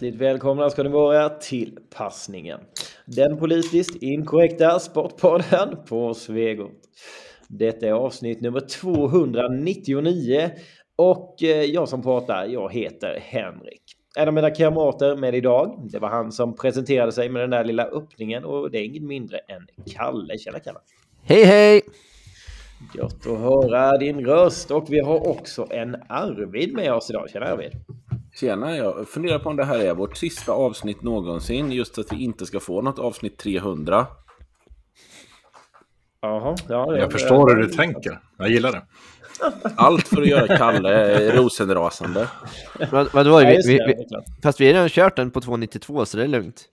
Hjärtligt välkomna ska ni vara till passningen. Den politiskt inkorrekta sportpodden på Svegot. Detta är avsnitt nummer 299 och eh, jag som pratar, jag heter Henrik. En av mina kamrater med idag, det var han som presenterade sig med den där lilla öppningen och det är inget mindre än Kalle. Tjena Kalle! Hej hej! Gött att höra din röst och vi har också en Arvid med oss idag. Tjena Arvid! Tjena, jag funderar på om det här är vårt sista avsnitt någonsin, just att vi inte ska få något avsnitt 300. Jaha, ja, jag förstår hur du tänker. Jag gillar det. Allt för att göra Kalle rosenrasande. Vad, vadå, vi, vi, vi, fast vi har redan kört den på 292 så det är lugnt.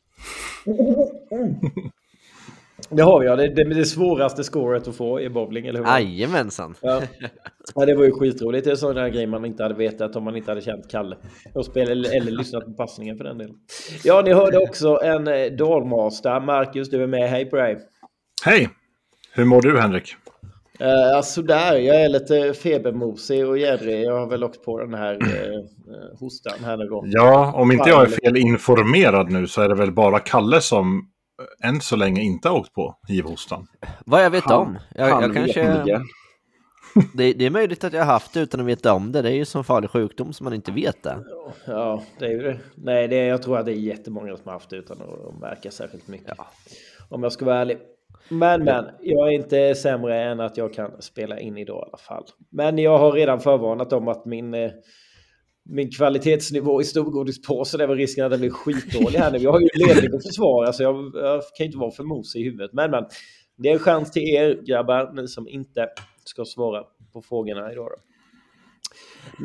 Det har vi ja, det, det, det svåraste scoret att få i bowling, eller hur? Jajamensan. Ja. ja, det var ju skitroligt. Det är sådana grejer man inte hade vetat om man inte hade känt Kalle. Och spel, eller, eller lyssnat på passningen för den delen. Ja, ni hörde också en eh, Dalmaster. Marcus, du är med. Hej på dig! Hej! Hur mår du Henrik? Uh, sådär, jag är lite febermosig och jädrig. Jag har väl åkt på den här uh, hostan här nu då. Ja, om inte jag är fel informerad nu så är det väl bara Kalle som än så länge inte har åkt på hiv-hostan. Vad jag vet han, om. Jag, jag kanske... Det, det, är möjligt att jag har haft det utan att veta om det. Det är ju som farlig sjukdom som man inte vet det. Ja, det är ju det. Nej, det, jag tror att det är jättemånga som har haft det utan att märka särskilt mycket. Ja. Om jag ska vara ärlig. Men, men, jag är inte sämre än att jag kan spela in idag i alla fall. Men jag har redan förvarnat om att min, eh, min kvalitetsnivå i storgodispåsen. det var risken att den blir skitdålig här nu. Jag har ju ledning att försvara så alltså jag, jag kan inte vara för mosig i huvudet. Men, men, det är en chans till er grabbar, ni som inte ska svara på frågorna idag. Då.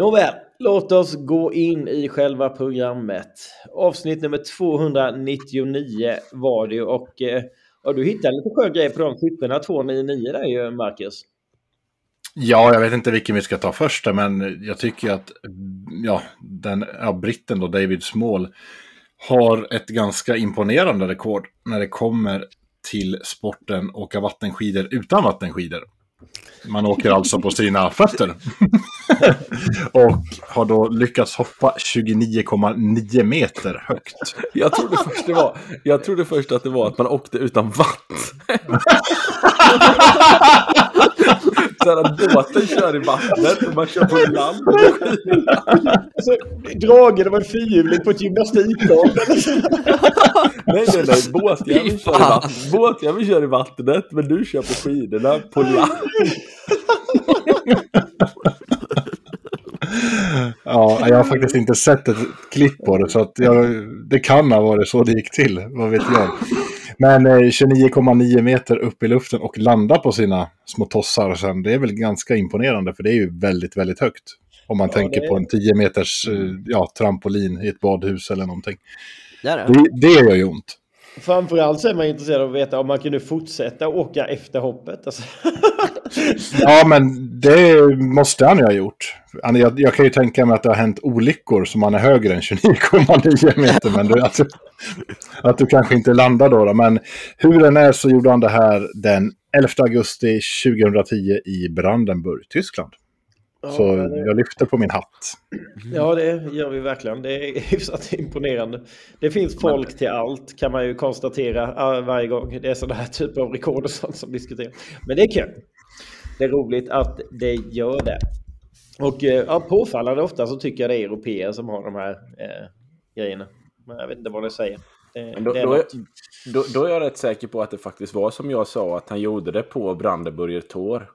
Nåväl, låt oss gå in i själva programmet. Avsnitt nummer 299 var det och eh, och du hittade lite skön grej på de siffrorna 299 där ju, Marcus. Ja, jag vet inte vilken vi ska ta först, men jag tycker att ja, den, ja, britten då, David Small, har ett ganska imponerande rekord när det kommer till sporten åka vattenskidor utan vattenskidor. Man åker alltså på sina fötter. och har då lyckats hoppa 29,9 meter högt. Jag trodde, först det var, jag trodde först att det var att man åkte utan vatten. Såhär båten kör i vattnet och man kör på land. alltså, dragen en fyrhjuling på ett gymnastikbad. nej, nej, nej. Båtjäveln kör, i vattnet. Båtjäveln kör i vattnet, men du kör på skidorna på land. ja, jag har faktiskt inte sett ett klipp på det, så att jag, det kan ha varit så det gick till. Vad vet jag. Men eh, 29,9 meter upp i luften och landa på sina små tossar sen, det är väl ganska imponerande, för det är ju väldigt, väldigt högt. Om man ja, tänker är... på en 10 meters eh, ja, trampolin i ett badhus eller någonting. Det, det. det gör ju ont. Framförallt så är man intresserad av att veta om man kunde fortsätta åka efter hoppet. Alltså. ja, men det måste han ju ha gjort. Alltså, jag, jag, kan ju tänka mig att det har hänt olyckor som man är högre än 29,9 meter. Men du, att, att du kanske inte landar då, då. Men hur den är så gjorde han det här den 11 augusti 2010 i Brandenburg, Tyskland. Så det... jag lyfter på min hatt. Ja, det gör vi verkligen. Det är hyfsat imponerande. Det finns folk till allt kan man ju konstatera varje gång. Det är sådana här typer av rekord och sånt som diskuteras. Men det är kul. Det är roligt att det gör det. Och eh, ja, påfallande ofta så tycker jag det är europeer som har de här eh, grejerna. Men jag vet inte vad det säger. Det, då, det då, är, då, då, är jag rätt säker på att det faktiskt var som jag sa, att han gjorde det på Brandenburger Tor.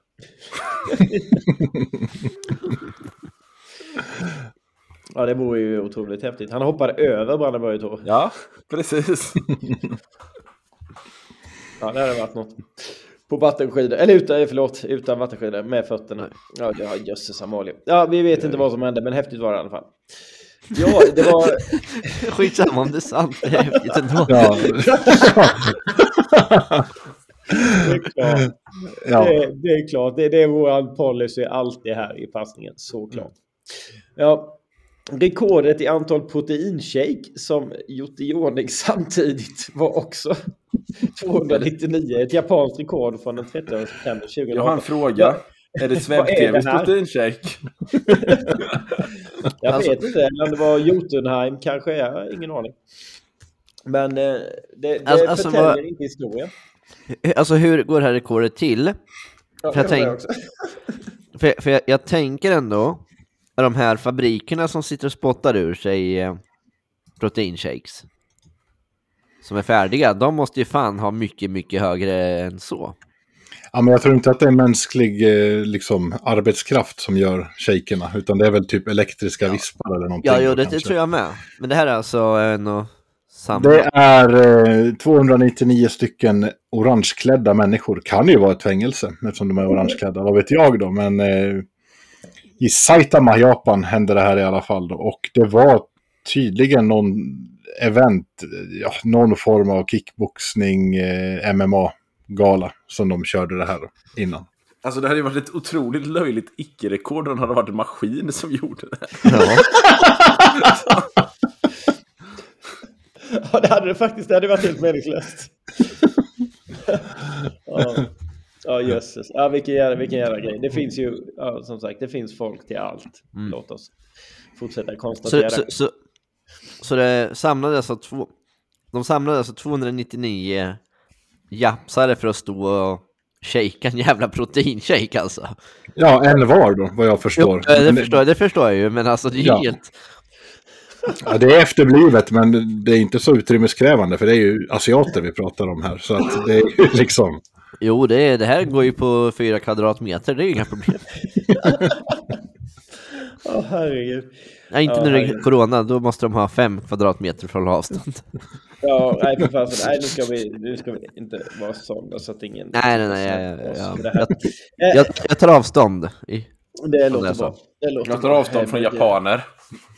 Ja, det vore ju otroligt häftigt. Han hoppade över Brandenburg Tor. Ja, precis. ja, det hade varit något. På vattenskidor, eller utan, förlåt, utan vattenskidor med fötterna. Ja, ja jösses Amalia. Ja, vi vet inte vad som hände, men häftigt var det i alla fall. Ja, det var... Skitsamma om det är sant, det är häftigt ändå. Ja. Det är klart. Ja. Det, det, är klart. Det, det är vår policy alltid här i passningen, såklart. Ja, rekordet i antal proteinshake som gjort i ordning samtidigt var också 299. Ett japanskt rekord från den 30 september 2018. Jag har en fråga. Ja. Är det Sveb-TVs proteinshake? Jag alltså... vet inte, eller om det var Jotunheim kanske, jag har ingen aning. Men eh, det, det alltså, alltså förtäljer vad... inte historien. Alltså hur går det här rekordet till? Ja, för jag, tänk... för, för jag, jag, tänker ändå, de här fabrikerna som sitter och spottar ur sig eh, proteinshakes som är färdiga, de måste ju fan ha mycket, mycket högre än så. Ja, men jag tror inte att det är mänsklig eh, liksom, arbetskraft som gör shakerna, utan det är väl typ elektriska ja. vispar eller någonting. Ja, jo, det, det, tror jag med. Men det här är alltså en och samma? Det är eh, 299 stycken orangeklädda människor. Kan ju vara ett fängelse eftersom de är orangeklädda, vad vet jag då. Men eh, i Saitama, Japan, hände det här i alla fall. Då. Och det var tydligen någon event, ja, någon form av kickboxning, eh, MMA-gala som de körde det här innan. Alltså det hade ju varit ett otroligt löjligt icke-rekord om det hade varit en maskin som gjorde det. Ja. ja, det hade det faktiskt. Det hade varit helt meningslöst. ja. Ja, jösses. Ja, vilken jävla, vilken jävla grej. Det finns ju, ja, som sagt, det finns folk till allt. Mm. Låt oss fortsätta konstatera. Så, så, så, så det samlades alltså två, de samlade alltså 299 japsare för att stå och shaka en jävla proteinshake alltså. Ja, en var då, vad jag förstår. Jo, det, förstår, det förstår jag ju, men alltså det är ja. helt... Ja, det är efterblivet, men det är inte så utrymmeskrävande, för det är ju asiater vi pratar om här. Så att det är ju liksom... Jo, det, är, det här går ju på fyra kvadratmeter, det är ju inga problem. Åh, oh, herregud. Nej, inte ja, när det är corona, då måste de ha fem kvadratmeter från avstånd. Ja, nej för fan, nej, nu ska, vi, nu ska vi inte vara sådana så att ingen... Nej, nej, nej, ja, ja, jag, jag, jag, tar avstånd. I, det låter bra. Det låter jag tar avstånd från japaner.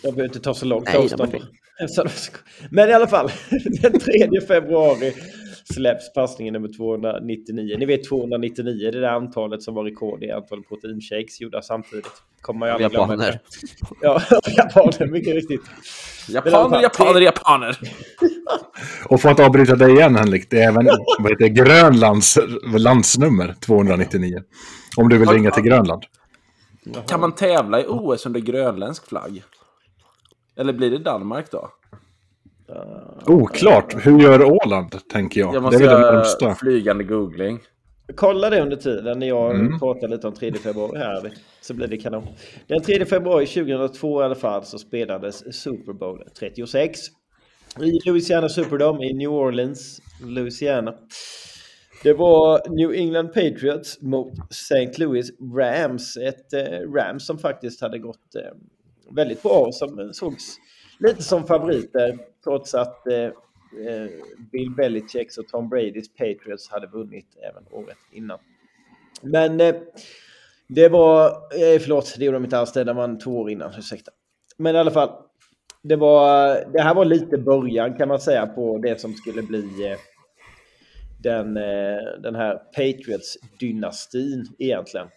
Jag behöver inte ta så långt avstånd. Men i alla fall, den 3 februari släpps passningen nummer 299. Ni vet 299, det där antalet som var rekord i antalet proteinshakes gjorda samtidigt. Kommer ju aldrig glömma. Japaner. Ja, japaner, mycket riktigt. Japaner, japaner, japaner. Och för att avbryta dig igen Henrik, det är även vad heter, Grönlands landsnummer 299. Om du vill ringa till Grönland. Kan man tävla i OS under grönländsk flagg? Eller blir det Danmark då? Oklart. Hur gör Åland, tänker jag. Jag måste det är väl göra flygande googling. Kolla det under tiden när jag mm. pratar lite om 3 februari här. Så blir det kanon. Den 3 februari 2002 i alla fall så spelades Super Bowl 36. I Louisiana Superdome i New Orleans, Louisiana. Det var New England Patriots mot St. Louis Rams. Ett eh, Rams som faktiskt hade gått eh, väldigt bra. Som sågs lite som favoriter trots att eh, eh Bill Belichicks och Tom Bradys Patriots hade vunnit även året innan. Men eh, det var, eh, förlåt, det gjorde de inte alls det, det var två år innan, ursäkta. Men i alla fall, det, var, det här var lite början kan man säga på det som skulle bli eh, den, eh, den här Patriots-dynastin egentligen.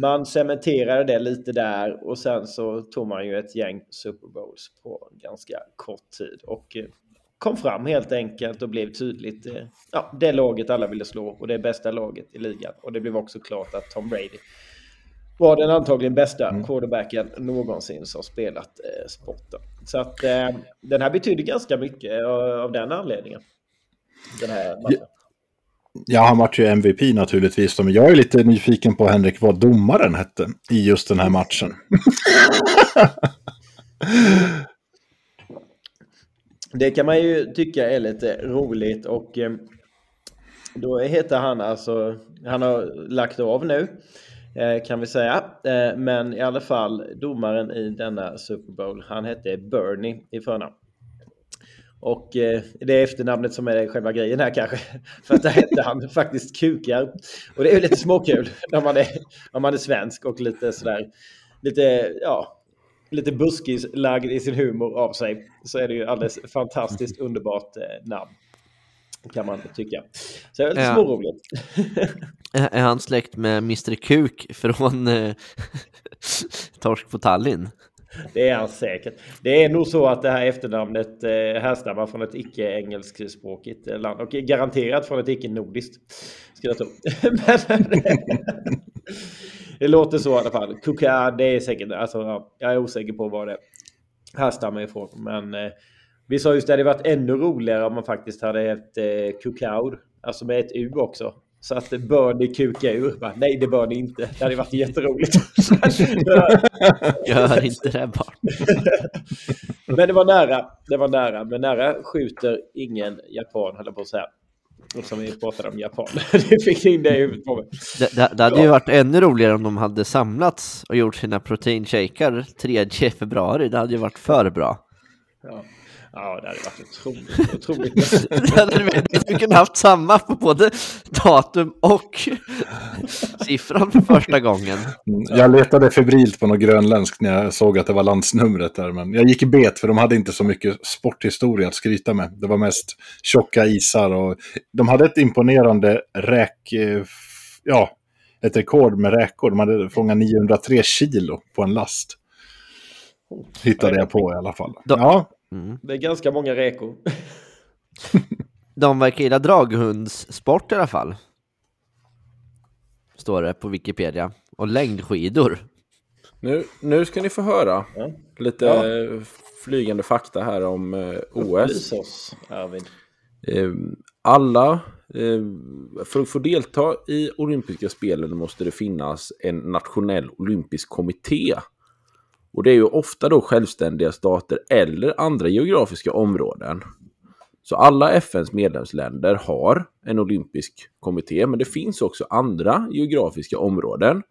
Man cementerade det lite där och sen så tog man ju ett gäng Super Bowls på ganska kort tid och eh, kom fram helt enkelt och blev tydligt eh, ja, det laget alla ville slå och det bästa laget i ligan. Och det blev också klart att Tom Brady var den antagligen bästa mm. quarterbacken någonsin som spelat eh, sporten. Så att eh, den här betyder ganska mycket av, av den anledningen. Den här matchen. Ja, han var ju MVP naturligtvis. Men jag är lite nyfiken på Henrik vad domaren hette i just den här matchen. det kan man ju tycka är lite roligt och eh, då heter han alltså, han har lagt av nu eh, kan vi säga. Eh, men i alla fall domaren i denna Super Bowl, han hette Bernie i förnamn. Och eh, det är efternamnet som är själva grejen här kanske. För att där hette han faktiskt Kukar. Och det är ju lite småkul när man är, när man är svensk och lite sådär, lite, ja, lite buskislagd i sin humor av sig. Så är det ju alldeles fantastiskt underbart eh, namn. Kan man tycka. Så det är lite ja. småroligt. är han släkt med Mr Kuk från eh, Torsk på Tallinn? Det är han säkert. Det är nog så att det här efternamnet eh, härstammar från ett icke-engelskspråkigt eh, land och garanterat från ett icke-nordiskt. Skulle jag tro. Eh, det låter så i alla fall. Kuka, det är säkert, alltså, ja, jag är osäker på vad det härstammar ifrån. Men eh, vi sa just det, det hade varit ännu roligare om man faktiskt hade hett eh, Kukaud, alltså med ett U också. Så att bör ni kuka ur? Bara, Nej, det bör ni inte. Det hade varit jätteroligt. Gör inte det bara. Men det var nära. Det var nära. Men nära skjuter ingen japan, höll jag på att säga. Som vi pratade om Japan. det fick in det i huvudet på mig. Det, det, det hade ja. ju varit ännu roligare om de hade samlats och gjort sina proteinshakar 3 februari. Det hade ju varit för bra. Ja. Ja, det hade varit otroligt. otroligt. det hade vi, vi kunde haft samma på både datum och siffran för första gången. Mm, jag letade febrilt på något grönländskt när jag såg att det var landsnumret där, men jag gick i bet för de hade inte så mycket sporthistoria att skryta med. Det var mest tjocka isar och de hade ett imponerande räk... Eh, ja, ett rekord med räkor. De hade fångat 903 kilo på en last. Hittade jag på i alla fall. Ja, Mm. Det är ganska många rekor. De verkar gilla draghundssport i alla fall. Står det på Wikipedia. Och längdskidor. Nu, nu ska ni få höra ja. lite ja. flygande fakta här om eh, OS. Oss, eh, Alla, eh, för att få delta i olympiska spelen måste det finnas en nationell olympisk kommitté och det är ju ofta då självständiga stater eller andra geografiska områden. Så alla FNs medlemsländer har en olympisk kommitté, men det finns också andra geografiska områden.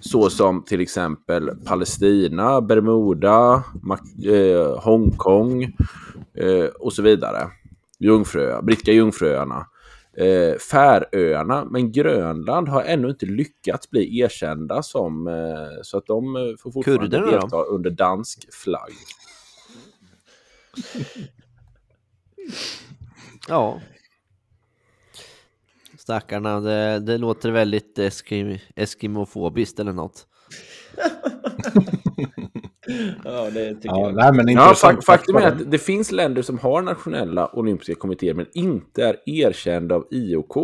Så som till exempel Palestina, Bermuda, eh, Hongkong eh, och så vidare. Jungfrö, Brittiska Jungfruöarna eh, Färöarna, men Grönland har ännu inte lyckats bli erkända som eh, så att de eh, får fortfarande Kurderna, delta då? under dansk flagg. ja. Stackarna, det, det låter väldigt eskim, eskimofobiskt eller något. ja, det tycker ja, jag. Nej, men ja, faktum är att det finns länder som har nationella olympiska kommittéer men inte är erkända av IOK.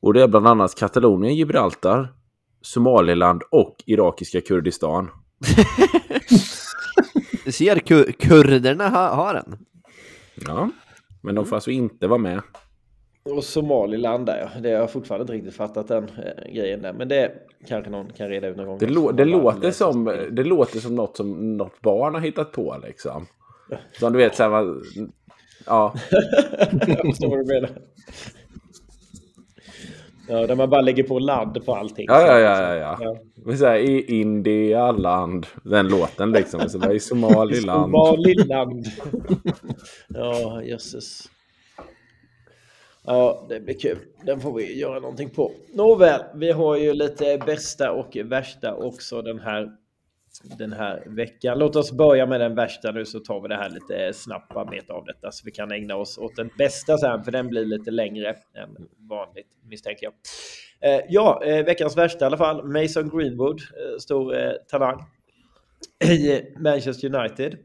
Och det är bland annat Katalonien, Gibraltar, Somaliland och irakiska Kurdistan. du ser, kur kurderna har en. Ja, men de får alltså inte vara med. Och Somaliland där ja. Det har jag fortfarande inte riktigt fattat den eh, grejen där. Men det kanske någon kan reda ut någon gång. Det, lå det låter, som, det låter som något som något barn har hittat på liksom. Som du vet så här, man, ja. jag förstår vad du menar. Ja, där man bara lägger på ladd på allting. Ja, ja, ja. ja, ja. ja. Så här, I India-land, den låten liksom. Så där, I Somaliland. Somaliland. ja, jösses. Ja, det blir kul. Den får vi göra någonting på. Nåväl, vi har ju lite bästa och värsta också den här, den här veckan. Låt oss börja med den värsta nu så tar vi det här lite snabbt bet av detta så vi kan ägna oss åt den bästa sen för den blir lite längre än vanligt misstänker jag. Eh, ja, eh, veckans värsta i alla fall. Mason Greenwood, eh, stor talang i Manchester United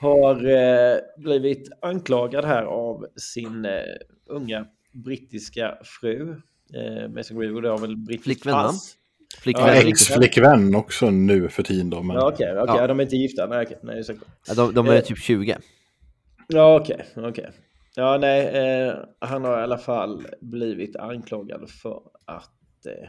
har eh, blivit anklagad här av sin eh, unga brittiska fru. Eh, Mason Greenwood har väl brittisk Flickvän, pass. Flickvän. Ja, Ex-flickvän också nu för tiden då. Men... Ja, okej, okay, okay. ja. de är inte gifta. Nej, okay. nej, ja, de, de är eh, typ 20. Ja, okej, okay, okej. Ja, nej, eh, han har i alla fall blivit anklagad för att eh,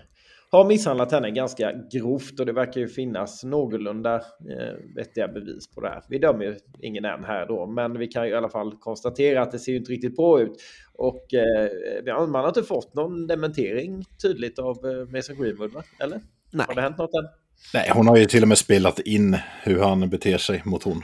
har misshandlat henne ganska grovt och det verkar ju finnas någorlunda eh, vettiga bevis på det här. Vi dömer ju ingen än här då, men vi kan ju i alla fall konstatera att det ser ju inte riktigt bra ut. Och eh, man har inte fått någon dementering tydligt av eh, Mason Greenwood, va? eller? Nej. Har det hänt något än? Nej, hon har ju till och med spelat in hur han beter sig mot hon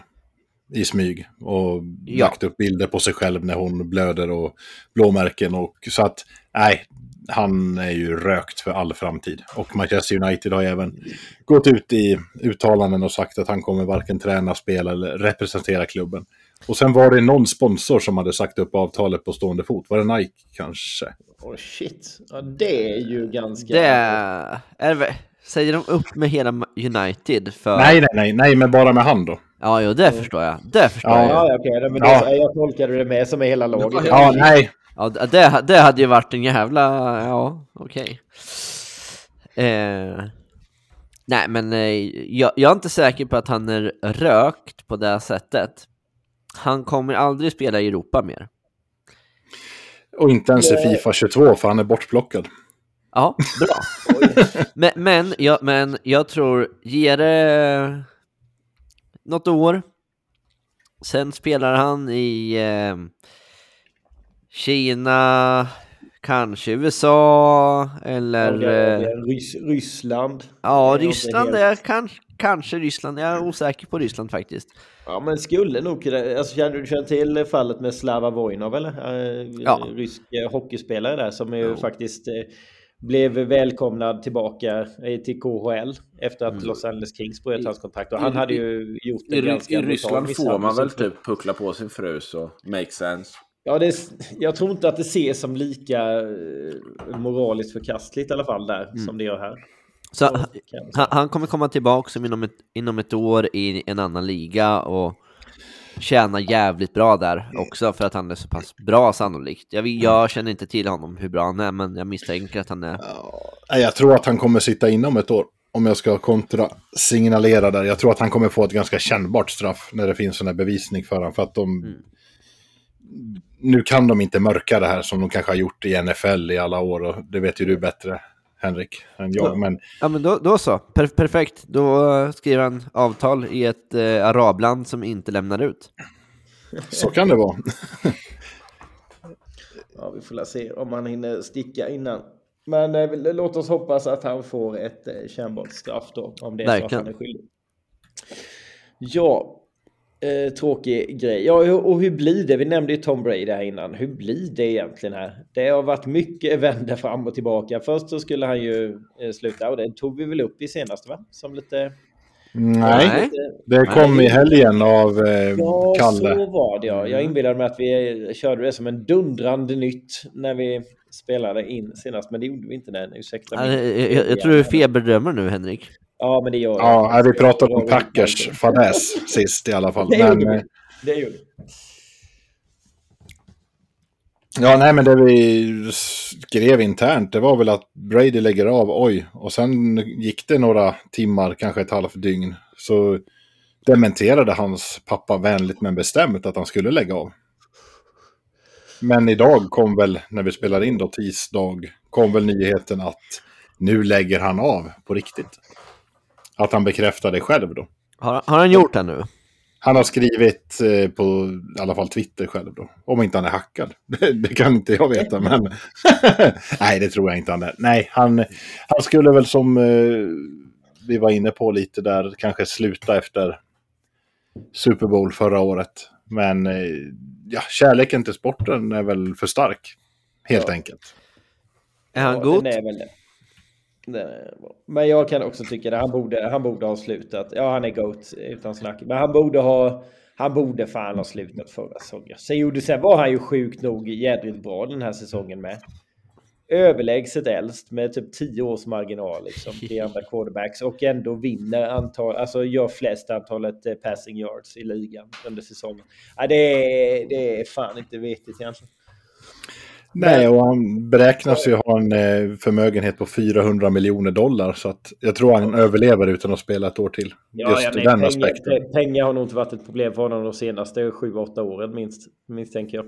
i smyg och ja. lagt upp bilder på sig själv när hon blöder och blåmärken och så att nej, han är ju rökt för all framtid. Och Manchester United har även gått ut i uttalanden och sagt att han kommer varken träna, spela eller representera klubben. Och sen var det någon sponsor som hade sagt upp avtalet på stående fot. Var det Nike kanske? Oh shit. Ja, det är ju ganska... Det är... är Säger de upp med hela United för... Nej, nej, nej, nej, men bara med han då. Ja, jo, det förstår jag. Det förstår ja, jag. Ja, okej, okay. men det, ja. jag tolkade det med som är hela laget. Ja, nej. Ja, det, det hade ju varit en jävla... Ja, okej. Okay. Eh, Nej, men eh, jag, jag, är inte säker på att han är rökt på det sättet. Han kommer aldrig spela i Europa mer. Och inte ens i Fifa 22, för han är bortplockad. Ja, bra. men, men, jag, men jag tror, ge det något år. Sen spelar han i eh, Kina, kanske USA eller... Ja, Rys Ryssland. Ja, Ryssland är kanske, kanske Ryssland. Jag är osäker på Ryssland faktiskt. Ja, men skulle nog alltså, känner du känner till fallet med Slava Vojnov eller? Ja. Rysk eh, hockeyspelare där som ju faktiskt eh, blev välkomnad tillbaka till KHL efter att mm. Los Angeles Kings bröt hans kontrakt. Och han I, hade ju gjort en i, ganska I Ryssland får man väl typ puckla på sin fru så make sense. Ja, det är, jag tror inte att det ses som lika eh, moraliskt förkastligt i alla fall där mm. som det gör här. Så han, han, kommer komma tillbaka inom ett, inom ett år i en annan liga och tjäna jävligt bra där också för att han är så pass bra sannolikt. Jag, jag känner inte till honom hur bra han är, men jag misstänker att han är... Ja, jag tror att han kommer sitta inom ett år. Om jag ska kontra signalera där. Jag tror att han kommer få ett ganska kännbart straff när det finns sån här bevisning för honom. För att de... Mm. Nu kan de inte mörka det här som de kanske har gjort i NFL i alla år och det vet ju du bättre Henrik, än jag. Men... Ja, men då, då så. Per perfekt. Då skriver han avtal i ett eh, arabland som inte lämnar ut. Så kan det vara. ja, vi får se om han hinner sticka innan. Men eh, låt oss hoppas att han får ett eh, kännbart straff då, om det är Verkligen. så att han är skyldig. Ja, eh, tråkig grej. Ja, och hur blir det? Vi nämnde ju Tom Brady här innan. Hur blir det egentligen här? Det har varit mycket vänder fram och tillbaka. Först så skulle han ju eh, sluta och det tog vi väl upp i senaste va? Som lite... Nej, det kom Nej. i helgen av eh, ja, Kalle. Ja, så var det ja. Jag mm. inbillade mig att vi körde det som en dundrande nytt när vi spelade in senast, men det gjorde vi inte. Nej, ursäkta. Ja, jag, jag, jag tror du feberdrömmer nu, Henrik. Ja, men det gör Ja, vi pratade om Packers fadäs sist i alla fall. Det gjorde vi. Det gjorde vi. Ja, nej, men det vi skrev internt, det var väl att Brady lägger av, oj, och sen gick det några timmar, kanske ett halvt dygn, så dementerade hans pappa vänligt men bestämt att han skulle lägga av. Men idag kom väl, när vi spelar in då, tisdag, kom väl nyheten att nu lägger han av på riktigt. Att han bekräftar det själv då. Har, har han gjort det nu? Han har skrivit eh, på i alla fall Twitter själv då. Om inte han är hackad. Det, det kan inte jag veta, men... Nej, det tror jag inte han är. Nej, han, han skulle väl som eh, vi var inne på lite där, kanske sluta efter Super Bowl förra året. Men eh, ja, kärleken till sporten är väl för stark, helt ja. enkelt. Är han ja, god? Men jag kan också tycka att han borde, han borde ha slutat. Ja, han är GOAT utan snack. Men han borde ha... Han borde fan ha slutat förra säsongen. Sen, gjorde, sen var han ju sjukt nog jädrigt bra den här säsongen med. Överlägset äldst med typ 10 års marginal liksom till andra quarterbacks och ändå vinner antal, alltså gör flest antalet eh, passing yards i ligan under säsongen. Ja, det, är, det är fan inte vetigt egentligen. Nej, och han beräknas ju ha en eh, förmögenhet på 400 miljoner dollar. Så att jag tror han överlever utan att spela ett år till. Ja, just ja, nej, den pengar, aspekten. Pengar har nog inte varit ett problem för honom de senaste 7-8 åren minst, misstänker jag.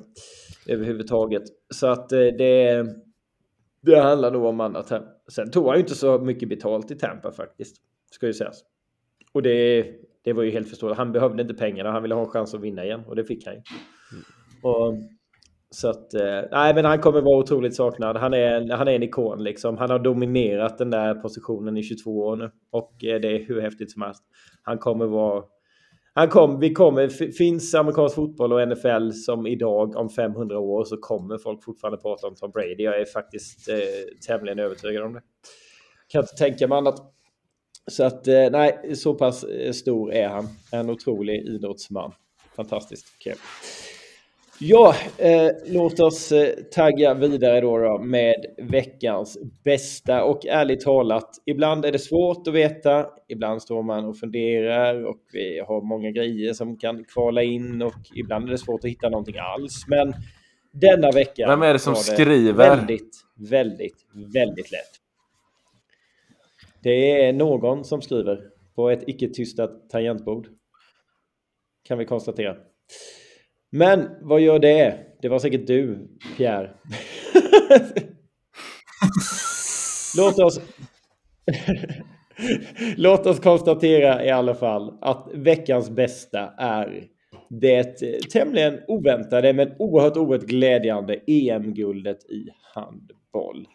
Överhuvudtaget. Så att eh, det, det handlar nog om annat här. Sen tog han ju inte så mycket betalt i Tampa faktiskt. Ska ju sägas. Och det, det var ju helt förståeligt. Han behövde inte pengarna. Han ville ha en chans att vinna igen och det fick han ju. Och så att, eh, nej men han kommer vara otroligt saknad. Han är, han är en ikon liksom. Han har dominerat den där positionen i 22 år nu. Och eh, det är hur häftigt som helst. Han kommer vara... Han kom, vi kommer, finns amerikansk fotboll och NFL som idag om 500 år så kommer folk fortfarande prata om Tom Brady. Jag är faktiskt eh, tämligen övertygad om det. Kan inte tänka mig annat. Så att eh, nej, så pass eh, stor är han. En otrolig idrottsman. Fantastiskt kul. Ja, eh, låt oss eh, tagga vidare då, då, med veckans bästa. Och ärligt talat, ibland är det svårt att veta. Ibland står man och funderar och vi har många grejer som kan kvala in och ibland är det svårt att hitta någonting alls. Men denna vecka Vem är det som skriver? Väldigt, väldigt, väldigt lätt. Det är någon som skriver på ett icke-tystat tangentbord. Kan vi konstatera. Men vad gör det? Det var säkert du, Pierre. Låt oss... Låt oss konstatera i alla fall att veckans bästa är det tämligen oväntade men oerhört, oerhört glädjande EM-guldet i handboll.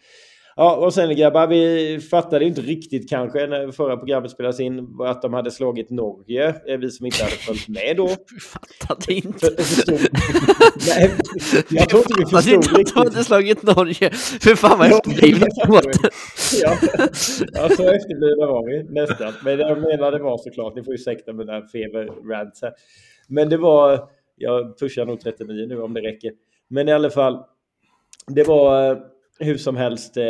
Ja, och sen grabbar, vi fattade inte riktigt kanske när förra programmet spelades in att de hade slagit Norge. Vi som inte hade följt med då. Vi fattade inte. För, Nej, jag tror inte vi förstod inte riktigt. att de hade slagit Norge. För fan vad efterblivna ja, ja, så efterblivna var vi nästan. Men det jag menade var såklart, ni får ursäkta mina feber-rants här. Men det var, jag pushar nog 39 nu om det räcker. Men i alla fall, det var hur som helst eh,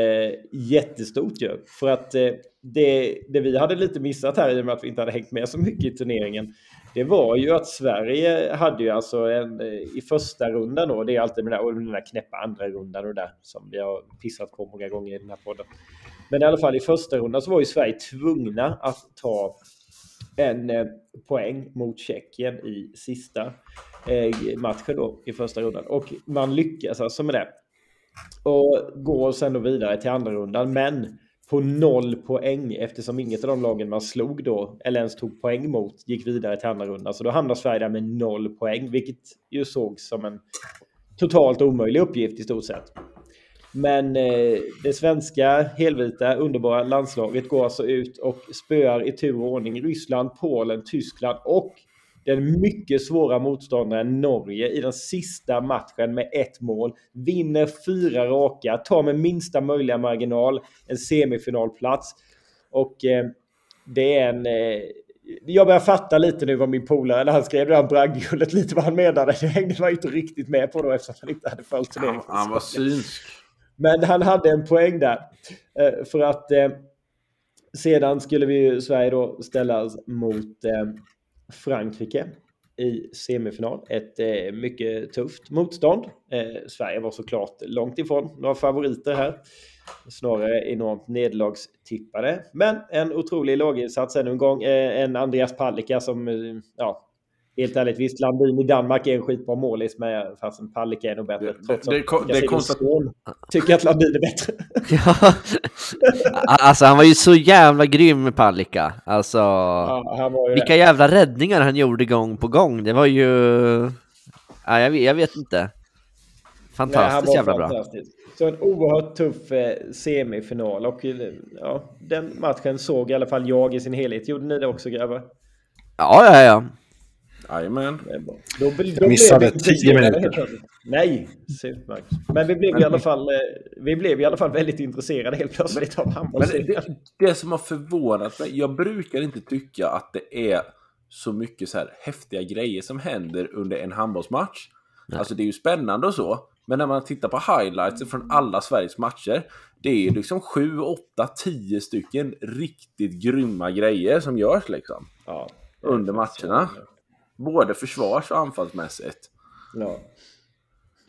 jättestort ju. För att eh, det, det vi hade lite missat här i och med att vi inte hade hängt med så mycket i turneringen. Det var ju att Sverige hade ju alltså en, eh, i första rundan då, det är alltid med den, där, den där knäppa andra rundan och där som vi har pissat på många gånger i den här podden. Men i alla fall i första rundan så var ju Sverige tvungna att ta en eh, poäng mot Tjeckien i sista eh, matchen då i första rundan. Och man lyckas alltså med det. Och går sen då vidare till andra rundan. Men på noll poäng eftersom inget av de lagen man slog då eller ens tog poäng mot gick vidare till andra rundan. Så då hamnar Sverige där med noll poäng, vilket ju sågs som en totalt omöjlig uppgift i stort sett. Men eh, det svenska helvita underbara landslaget går alltså ut och spöar i tur och ordning Ryssland, Polen, Tyskland och den mycket svåra motståndaren Norge i den sista matchen med ett mål. Vinner fyra raka, tar med minsta möjliga marginal en semifinalplats. Och eh, det är en... Eh, jag börjar fatta lite nu vad min polare, när han skrev det här bragdguldet, lite vad han menade. Det hängde man inte riktigt med på då eftersom han inte hade följt turneringen. Ja, han var synsk. Men han hade en poäng där. Eh, för att eh, sedan skulle vi ju Sverige då ställas mot eh, Frankrike i semifinal. Ett eh, mycket tufft motstånd. Eh, Sverige var såklart långt ifrån några favoriter här. Snarare enormt nederlagstippade. Men en otrolig laginsats ännu en gång. Eh, en Andreas Palicka som eh, ja, Helt ärligt, visst Landin i Danmark är en skitbra målis, men fastän Palicka är nog bättre. Trots det, det, att det, det konstat... tycker att Landin är bättre. ja. Alltså han var ju så jävla grym Palicka. Alltså, ja, vilka det. jävla räddningar han gjorde gång på gång. Det var ju... Ja, jag, vet, jag vet inte. Fantastiskt Nej, jävla fantastisk. bra. Så en oerhört tuff eh, semifinal och ja, den matchen såg i alla fall jag i sin helhet. Gjorde ni det också grabbar? Ja, ja, ja. Jajamän. Då, då jag missade tio minuter. Nej, supermark. Men vi blev, i alla fall, eh, vi blev i alla fall väldigt intresserade helt plötsligt av handboll. Det, det som har förvånat mig, jag brukar inte tycka att det är så mycket så här häftiga grejer som händer under en handbollsmatch. Nej. Alltså det är ju spännande och så. Men när man tittar på highlights från alla Sveriges matcher. Det är liksom 7, 8, 10 stycken riktigt grymma grejer som görs liksom. Ja, under matcherna. Både försvars och anfallsmässigt. Ja.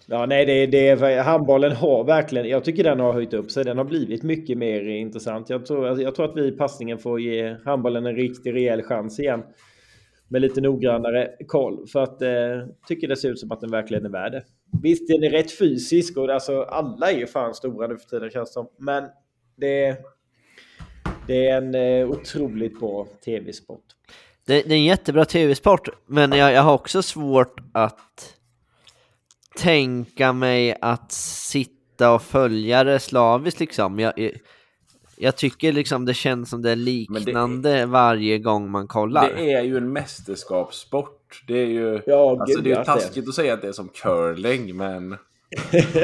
Ja, nej, det, det, handbollen har verkligen, jag tycker den har höjt upp sig. Den har blivit mycket mer intressant. Jag tror, alltså, jag tror att vi i passningen får ge handbollen en riktig rejäl chans igen. Med lite noggrannare koll. För att eh, tycker det ser ut som att den verkligen är värd det. Visst, den är rätt fysisk och alltså alla är ju fan stora nu för tiden känns det som. Men det, det är en eh, otroligt bra tv-sport. Det, det, är en jättebra tv-sport, men jag, jag har också svårt att tänka mig att sitta och följa det slaviskt liksom. Jag, jag, jag, tycker liksom det känns som det är liknande det är, varje gång man kollar. Det är ju en mästerskapssport. Det är ju, ja, alltså, det är taskigt att säga att det är som curling, men...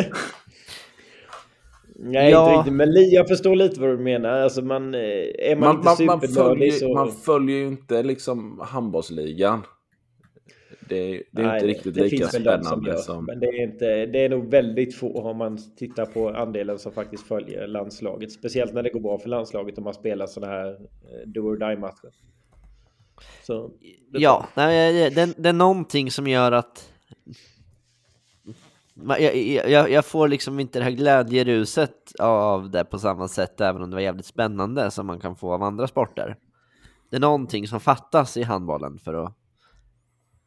Nej, ja. inte riktigt. Men jag förstår lite vad du menar. Alltså man, eh, är man, man inte man, man, följer, så... man följer ju inte liksom handbollsligan. Det, det är Nej, inte riktigt det lika spännande som... som... Men det är, inte, det är nog väldigt få om man tittar på andelen som faktiskt följer landslaget. Speciellt när det går bra för landslaget om man spelar sådana här eh, do or die-matcher. Så, ja, det är någonting som gör att jag, jag, jag, får liksom inte det här glädjeruset av det på samma sätt, även om det var jävligt spännande som man kan få av andra sporter. Det är någonting som fattas i handbollen för att...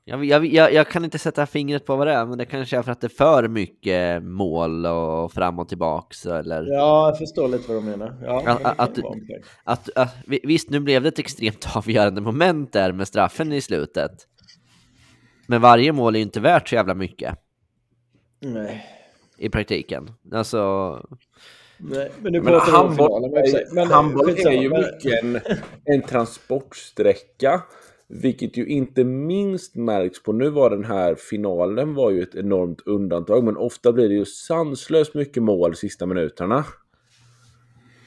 Jag, jag, kan inte sätta fingret på vad det är, men det kanske är för att det är för mycket mål och fram och tillbaks eller... Ja, jag förstår lite vad du menar. Ja, att, att, att, att, visst, nu blev det ett extremt avgörande moment där med straffen i slutet. Men varje mål är ju inte värt så jävla mycket. Nej. I praktiken. Alltså... Nej, men nu men handboll, men, handboll är ju mycket en, en transportsträcka. Vilket ju inte minst märks på, nu var den här finalen var ju ett enormt undantag, men ofta blir det ju sanslöst mycket mål sista minuterna.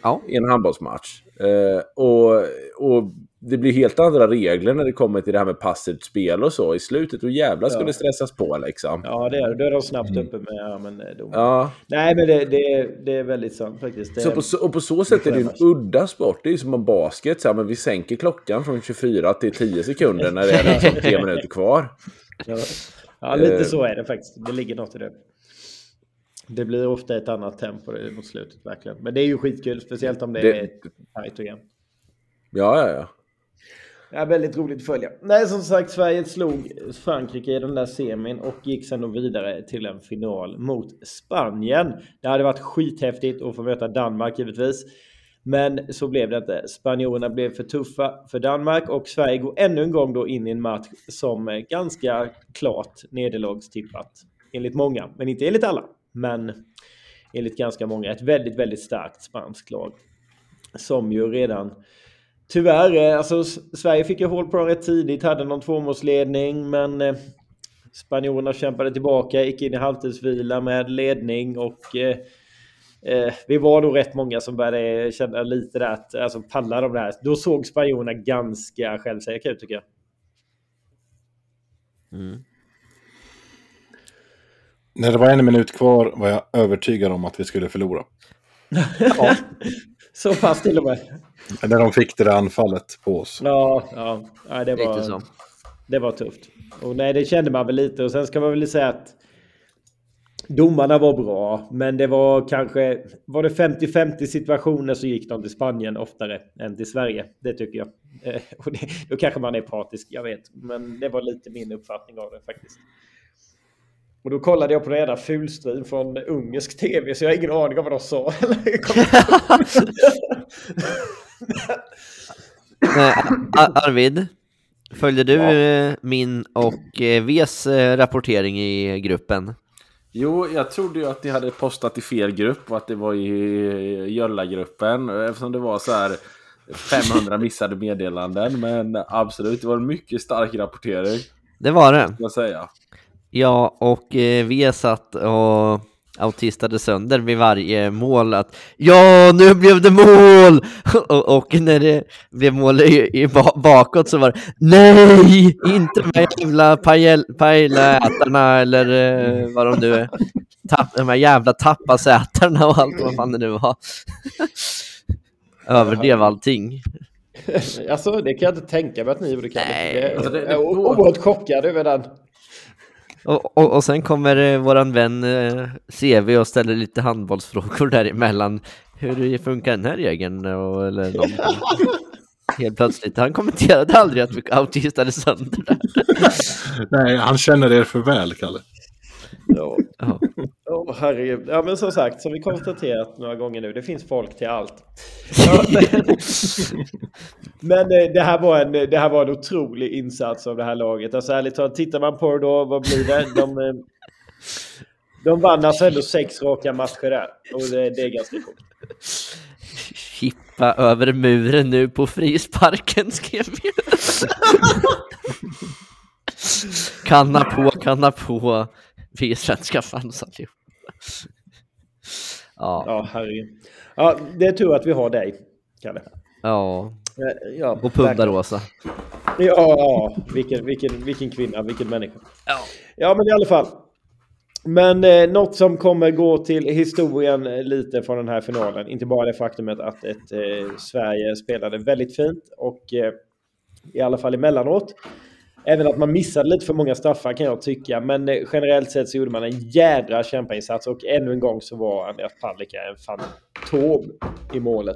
Ja. I en handbollsmatch. Eh, och, och det blir helt andra regler när det kommer till det här med passivt spel och så. I slutet, och jävlar ska ja. det stressas på liksom. Ja, det är, då är de snabbt mm. uppe med ja, men, eh, ja. Nej, men det, det, det är väldigt sant faktiskt. Det så på, och på så sätt är det en udda sport. Det är ju som en basket. Så här, men vi sänker klockan från 24 till 10 sekunder när det är liksom tre minuter kvar. Ja, ja lite uh, så är det faktiskt. Det ligger något i det. Det blir ofta ett annat tempo mot slutet verkligen. Men det är ju skitkul, speciellt om det, det är tajt och jämnt. Ja, ja, ja. Ja, väldigt roligt att följa. Nej, som sagt, Sverige slog Frankrike i den där semin och gick sedan vidare till en final mot Spanien. Det hade varit skithäftigt att få möta Danmark givetvis. Men så blev det inte. Spanjorerna blev för tuffa för Danmark och Sverige går ännu en gång då in i en match som ganska klart nederlagstippat. Enligt många, men inte enligt alla. Men enligt ganska många. Ett väldigt, väldigt starkt spanskt lag. Som ju redan Tyvärr, eh, alltså Sverige fick ju hål på dem rätt tidigt, hade någon tvåmålsledning men eh, spanjorerna kämpade tillbaka, gick in i halvtidsvila med ledning och eh, eh, vi var nog rätt många som började känna lite där att alltså pallar de det här? Då såg spanjorerna ganska självsäkra ut tycker jag. Mm. När det var en minut kvar var jag övertygad om att vi skulle förlora. ja, så pass till och med. När de fick det där anfallet på oss. Ja, ja. det, var, det var tufft. Och nej, det kände man väl lite. Och sen ska man väl säga att domarna var bra. Men det var kanske... Var det 50-50 situationer så gick de till Spanien oftare än till Sverige. Det tycker jag. Eh, och det, då kanske man är partisk, jag vet. Men det var lite min uppfattning av det faktiskt. Och då kollade jag på den jävla fulstream från ungersk tv så jag har ingen aning om vad de sa. Arvid, följde du ja. Eh, min och eh, Vs eh, rapportering i gruppen? Jo, jag trodde ju att ni hade postat i fel grupp och att det var i Jölla-gruppen eftersom det var så här 500 missade meddelanden. Men absolut, det var en mycket stark rapportering. Det var det. Jag säga. Ja, och eh, vi satt och autistade sönder vid varje mål att ja, nu blev det mål! och, och, när det blev mål i, i bakåt så var det nej, inte de här jävla pajlätarna eller eh, vad de nu är. Tapp, de här jävla tappasätarna och allt vad fan det nu var. Överdrev allting. alltså, det kan jag inte tänka mig att ni gjorde. Nej. Jag alltså, är oerhört chockad över den. Och, och, och, sen kommer eh, våran vän eh, CV och ställer lite handbollsfrågor däremellan. Hur funkar den här regeln? Och, eller någonting. Helt plötsligt. Han kommenterade aldrig att vi autistade sönder det. Nej, han känner er för väl, Kalle. Ja. Oh, herregud. Ja, men som sagt, som vi konstaterat några gånger nu, det finns folk till allt. Men, eh, det, här var en, det här var en otrolig insats av det här laget. Alltså ärligt talat, tittar man på det då, vad blir det? De, eh, de vann alltså ändå sex raka matcher där. Och det, det är ganska coolt. Hippa över muren nu på frisparken, skrev vi. kanna på, kanna på. Vi är svenska fans allihop. ja. Ja, herregud. Ja, det är tur att vi har dig, Kalle. Ja. Ja, och Pundarosa. Ja. Vilken, vilken, vilken kvinna, vilken människa. Ja. ja, men i alla fall. Men eh, något som kommer gå till historien lite från den här finalen. Inte bara det faktumet att ett, eh, Sverige spelade väldigt fint och eh, i alla fall emellanåt Även att man missade lite för många straffar kan jag tycka. Men eh, generellt sett så gjorde man en jädra kämpainsats och ännu en gång så var Andreas Palicka en fantom i målet.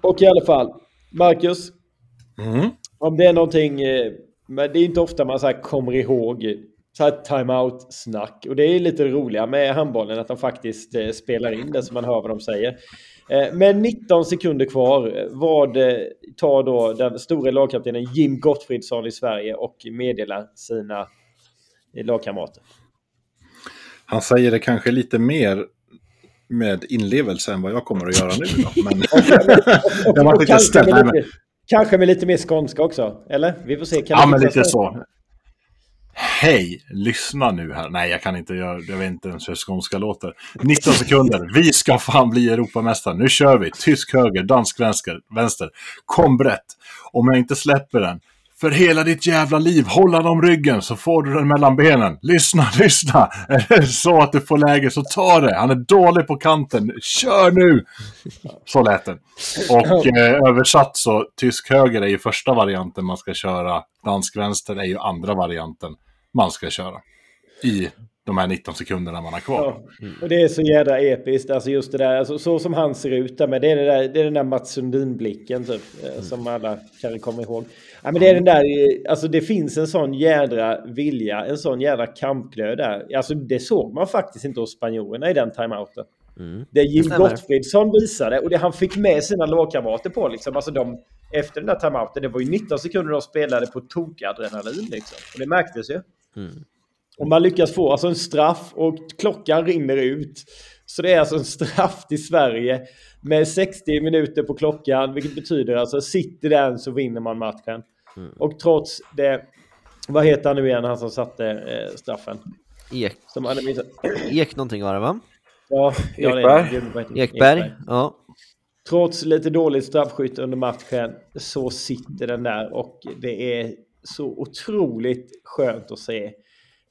Och i alla fall, Marcus. Mm. Om det är någonting, eh, men det är inte ofta man så kommer ihåg så här timeout-snack. Och det är lite roliga med handbollen att de faktiskt eh, spelar in det så man hör vad de säger. Eh, med 19 sekunder kvar vad tar då den stora lagkaptenen Jim Gottfridsson i Sverige och meddelar sina lagkamrater. Han säger det kanske lite mer med inlevelse än vad jag kommer att göra nu. Då. Men... kanske, med lite, kanske med lite mer skånska också, eller? Vi får se. Kan ja, men lite så. Hej, lyssna nu här. Nej, jag kan inte göra, jag vet inte ens hur skånska låter. 19 sekunder, vi ska fan bli Europamästare. Nu kör vi. Tysk höger, dansk vänster, vänster. Kom brett. Om jag inte släpper den, för hela ditt jävla liv, hålla dem ryggen så får du den mellan benen. Lyssna, lyssna! Är det så att du får läge så ta det. Han är dålig på kanten. Kör nu! Så lät det. Och eh, översatt så, tysk höger är ju första varianten man ska köra. Dansk vänster är ju andra varianten man ska köra. I de här 19 sekunderna man har kvar. Ja. Och det är så jädra episkt, alltså just det där, alltså, så som han ser ut där med, det är, det där, det är den där Mats Sundin-blicken typ, eh, mm. som alla kan komma ihåg. Ja, men det är den där, eh, alltså det finns en sån jädra vilja, en sån jädra kampglöd där. Alltså det såg man faktiskt inte hos spanjorerna i den timeouten. Mm. Det Jim Gottfridsson visade och det han fick med sina lagkamrater på liksom, alltså de, efter den där timeouten, det var ju 19 sekunder de spelade på tokadrenalin liksom. Och det märktes ju. Mm. Och man lyckas få alltså en straff och klockan rinner ut. Så det är alltså en straff till Sverige med 60 minuter på klockan, vilket betyder alltså sitter den så vinner man matchen. Mm. Och trots det, vad heter han nu igen, han som satte eh, straffen? Ek. Som hade Ek någonting var det va? Ja, Ekberg. Ekberg. Ekberg, ja. Trots lite dåligt straffskytte under matchen så sitter den där och det är så otroligt skönt att se.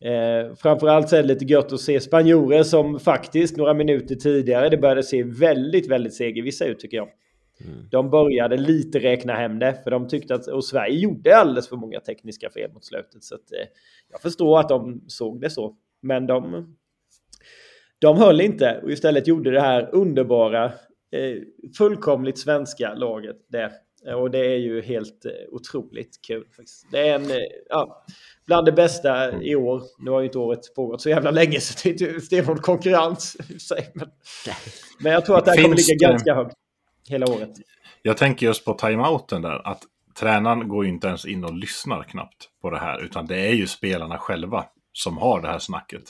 Eh, framförallt så är det lite gött att se spanjorer som faktiskt några minuter tidigare, det började se väldigt, väldigt segervissa ut tycker jag. Mm. De började lite räkna hem det, för de tyckte att och Sverige gjorde alldeles för många tekniska fel mot slutet. Så att, eh, jag förstår att de såg det så, men de, de höll inte och istället gjorde det här underbara, eh, fullkomligt svenska laget det. Och det är ju helt eh, otroligt kul. Det är en, eh, ja, bland det bästa i år. Nu har ju inte året pågått så jävla länge så det är inte stenhård konkurrens. Men, men jag tror att det här kommer ligga ganska högt hela året. Jag tänker just på timeouten där. Att tränaren går ju inte ens in och lyssnar knappt på det här. Utan det är ju spelarna själva som har det här snacket.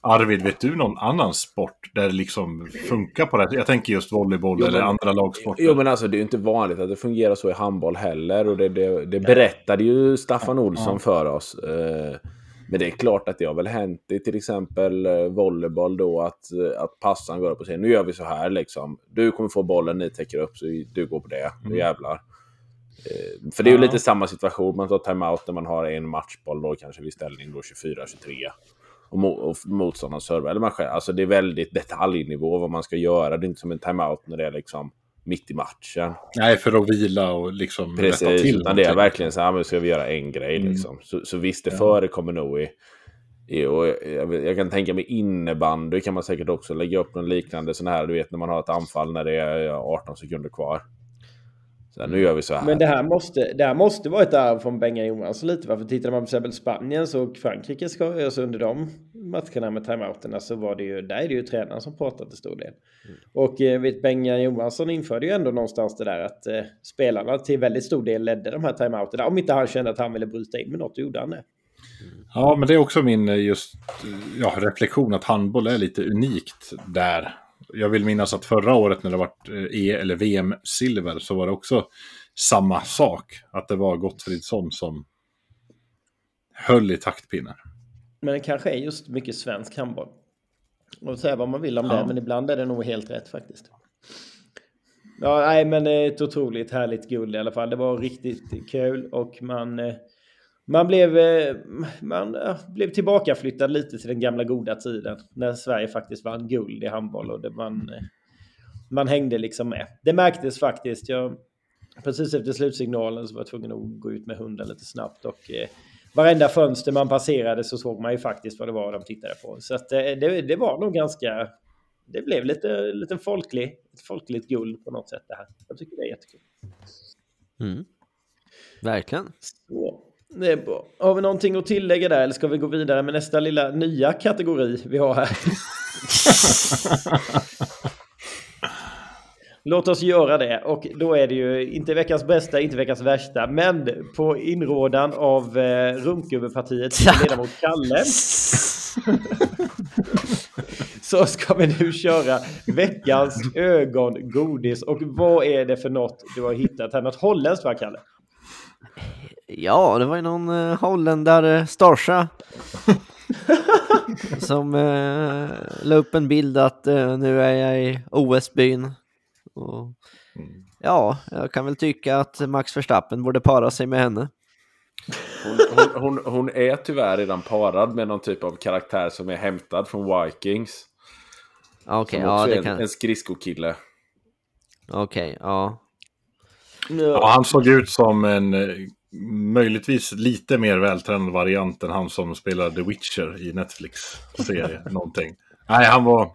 Arvid, vet du någon annan sport där det liksom funkar på det Jag tänker just volleyboll jo, eller andra lagsporter. Jo, men alltså det är ju inte vanligt att det fungerar så i handboll heller. Och det, det, det berättade ju Staffan Olsson ja. för oss. Eh, men det är klart att det har väl hänt i till exempel eh, volleyboll då att, att passan går upp och säger nu gör vi så här liksom. Du kommer få bollen, ni täcker upp, så du går på det. Nu mm. jävlar. Eh, för det är ju lite samma situation. Man tar timeout när man har en matchboll då kanske vid ställning då 24-23 och, mo och motståndaren servar. Eller man själv, alltså det är väldigt detaljnivå vad man ska göra. Det är inte som en timeout när det är liksom mitt i matchen. Nej, för att vila och liksom Precis, rätta till utan det är verkligen så här, men ska vi göra en grej mm. liksom. Så, så visst, det ja. förekommer nog i, i och jag, jag, kan tänka mig innebandy kan man säkert också lägga upp någon liknande sån här, du vet när man har ett anfall när det är 18 sekunder kvar. Så nu gör vi så här. Men det här måste, det här måste vara ett arv från Bengan Johansson lite. Varför tittar man på exempel Spanien så Frankrike ska, alltså under de matcherna med timeouterna så var det ju, där är det ju tränaren som pratar till stor del. Mm. Och eh, vet, Bengan Johansson införde ju ändå någonstans det där att eh, spelarna till väldigt stor del ledde de här timeouterna. Om inte han kände att han ville bryta in med något, då gjorde han det. Ja, men det är också min eh, just, ja, reflektion att handboll är lite unikt där jag vill minnas att förra året när det var E eller VM-silver så var det också samma sak. Att det var Gottfridsson som höll i taktpinnen. Men det kanske är just mycket svensk handboll. Och säga vad man vill om ja. det, men ibland är det nog helt rätt faktiskt. Ja, nej, men ett otroligt härligt guld i alla fall. Det var riktigt kul och man eh, man blev, eh, man blev tillbakaflyttad lite till den gamla goda tiden när Sverige faktiskt vann guld i handboll och det man, eh, man hängde liksom med. Det märktes faktiskt. Jag precis efter slutsignalen så var jag tvungen att gå ut med hunden lite snabbt och eh, varenda fönster man passerade så såg man ju faktiskt vad det var de tittade på. Så att, eh, det, det var nog ganska... Det blev lite, lite folklig, ett folkligt guld på något sätt det här. Jag tycker det är jättekul. Mm. Verkligen. Så, det är bra. Har vi någonting att tillägga där eller ska vi gå vidare med nästa lilla nya kategori vi har här? Låt oss göra det och då är det ju inte veckans bästa, inte veckans värsta, men på inrådan av eh, Runkgubbepartiets ledamot Kalle så ska vi nu köra veckans ögongodis. Och vad är det för något du har hittat här? Något holländskt va, Kalle? Ja, det var ju någon uh, holländare, Starsa, som uh, la upp en bild att uh, nu är jag i OS-byn. Och, ja, jag kan väl tycka att Max Verstappen borde para sig med henne. Hon, hon, hon, hon, är tyvärr redan parad med någon typ av karaktär som är hämtad från Vikings. Okej, okay, ja det en, kan... En skridskokille. Okej, okay, ja. Ja, han såg ut som en eh, möjligtvis lite mer vältränad variant än han som spelar The Witcher i Netflix-serie. någonting. Nej, han var...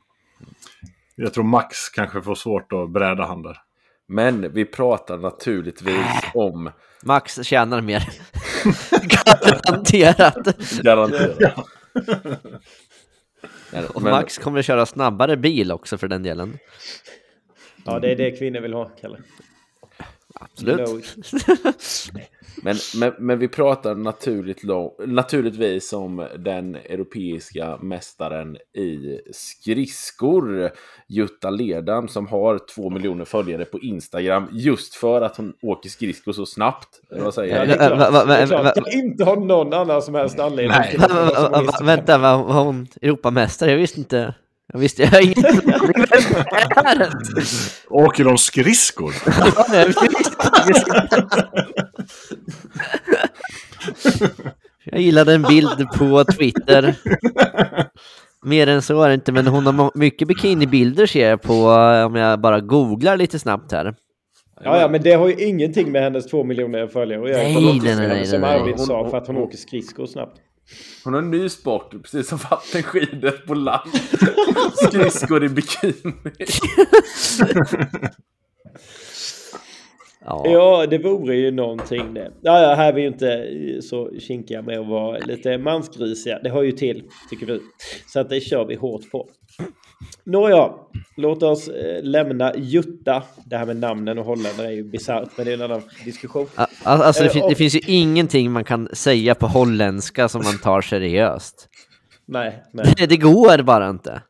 Jag tror Max kanske får svårt att bräda han där. Men vi pratar naturligtvis äh. om... Max tjänar mer. Garanterat. Garanterat. Ja. Och Max kommer att köra snabbare bil också för den delen. Ja, det är det kvinnor vill ha, Kalle. Absolut. men, men, men vi pratar naturligt naturligtvis om den europeiska mästaren i skridskor, Jutta Lerdam, som har två miljoner följare på Instagram just för att hon åker skridskor så snabbt. Vad säger ja, det är klart. Det är klart. Kan inte ha någon annan som helst anledning. Nej. Vänta, var hon Europamästare? Jag visste inte. Jag visste, jag har ingen Åker de skridskor? jag gillade en bild på Twitter. Mer än så är det inte, men hon har mycket bikinibilder ser jag på om jag bara googlar lite snabbt här. Ja, ja, men det har ju ingenting med hennes två miljoner följare att göra. Nej, nej, nej, nej, Som Arvid sa, för att hon åker skridskor snabbt. Hon har en ny sport, precis som vattenskidor på land. Skridskor i bikini. ja. ja, det vore ju någonting det. Ja, ja, här är vi ju inte så kinkiga med att vara lite mansgrisiga. Det hör ju till, tycker vi. Så att det kör vi hårt på. Nåja, låt oss eh, lämna Jutta. Det här med namnen och holländare är ju bisarrt, men det är en annan diskussion. Alltså, det, fin det finns ju ingenting man kan säga på holländska som man tar seriöst. Nej, nej. Det, går bara inte.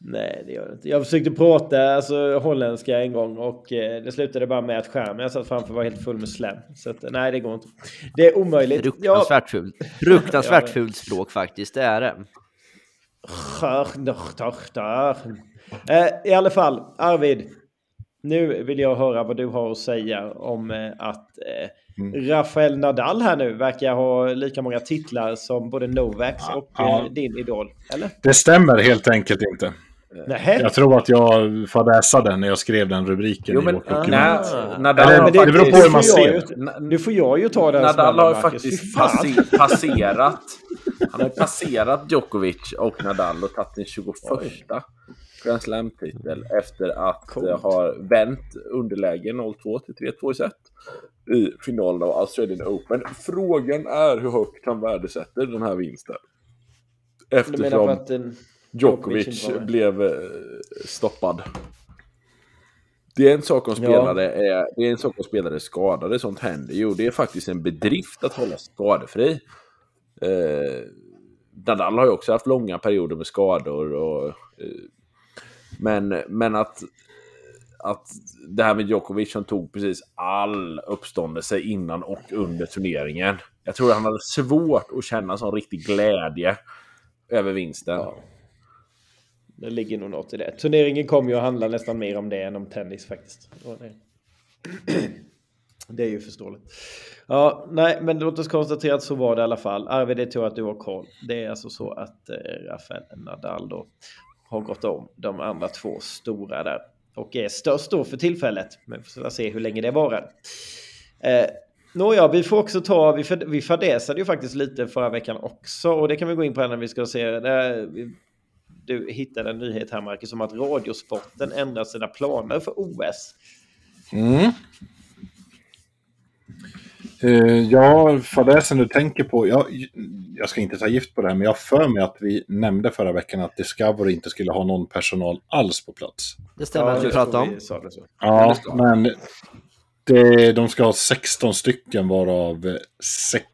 Nej, det gör det inte. Jag försökte prata alltså, holländska en gång och eh, det slutade bara med att skärmen jag satt framför var helt full med slem. Så att, nej, det går inte. Det är omöjligt. Fruktansvärt ja. fult. Fruktansvärt fult språk faktiskt, det är det. Eh, I alla fall, Arvid. Nu vill jag höra vad du har att säga om eh, att eh, mm. Rafael Nadal här nu verkar ha lika många titlar som både Novaks och ja. din idol. Eller? Det stämmer helt enkelt inte. Nähe. Jag tror att jag fadäsade när jag skrev den rubriken jo, men, i vårt dokument. Ah. Nadal Eller, det, det beror på hur man ser. Nu får jag ju ta den Nadal har faktiskt passerat han har passerat Djokovic och Nadal och tagit sin 21 Grand Slam-titel efter att Coolt. ha vänt underläge 0-2 till 3-2 i set i finalen av Australian Open. Frågan är hur högt han värdesätter den här vinsten. Eftersom att en... Djokovic blev eh, stoppad. Det är en sak om spelare är, det är en sak om spelare skadade, sånt händer ju. Det är faktiskt en bedrift att hålla skadefri. Eh, Nadal har ju också haft långa perioder med skador. Och, eh, men, men att, att det här med Djokovic som tog precis all uppståndelse innan och under turneringen. Jag tror han hade svårt att känna sån riktig glädje över vinsten. Ja. Det ligger nog något i det. Turneringen kommer ju att handla nästan mer om det än om tennis faktiskt. Det är ju förståeligt. Ja, nej, men låt oss konstatera att så var det i alla fall. Arvid, det tror att du har koll. Det är alltså så att eh, Rafael Nadal då har gått om de andra två stora där. och är störst då för tillfället. Men vi får se hur länge det varar. Eh, Nåja, vi får också ta, vi, för, vi fadäsade ju faktiskt lite förra veckan också och det kan vi gå in på när vi ska se. Där, du hittade en nyhet här Marcus om att Radiosporten ändrar sina planer för OS. Mm. Uh, ja, fadäsen du tänker på. Jag, jag ska inte ta gift på det här, men jag för mig att vi nämnde förra veckan att Discovery inte skulle ha någon personal alls på plats. Det stämmer ja, att vi pratade om. Ja, men det, de ska ha 16 stycken varav sex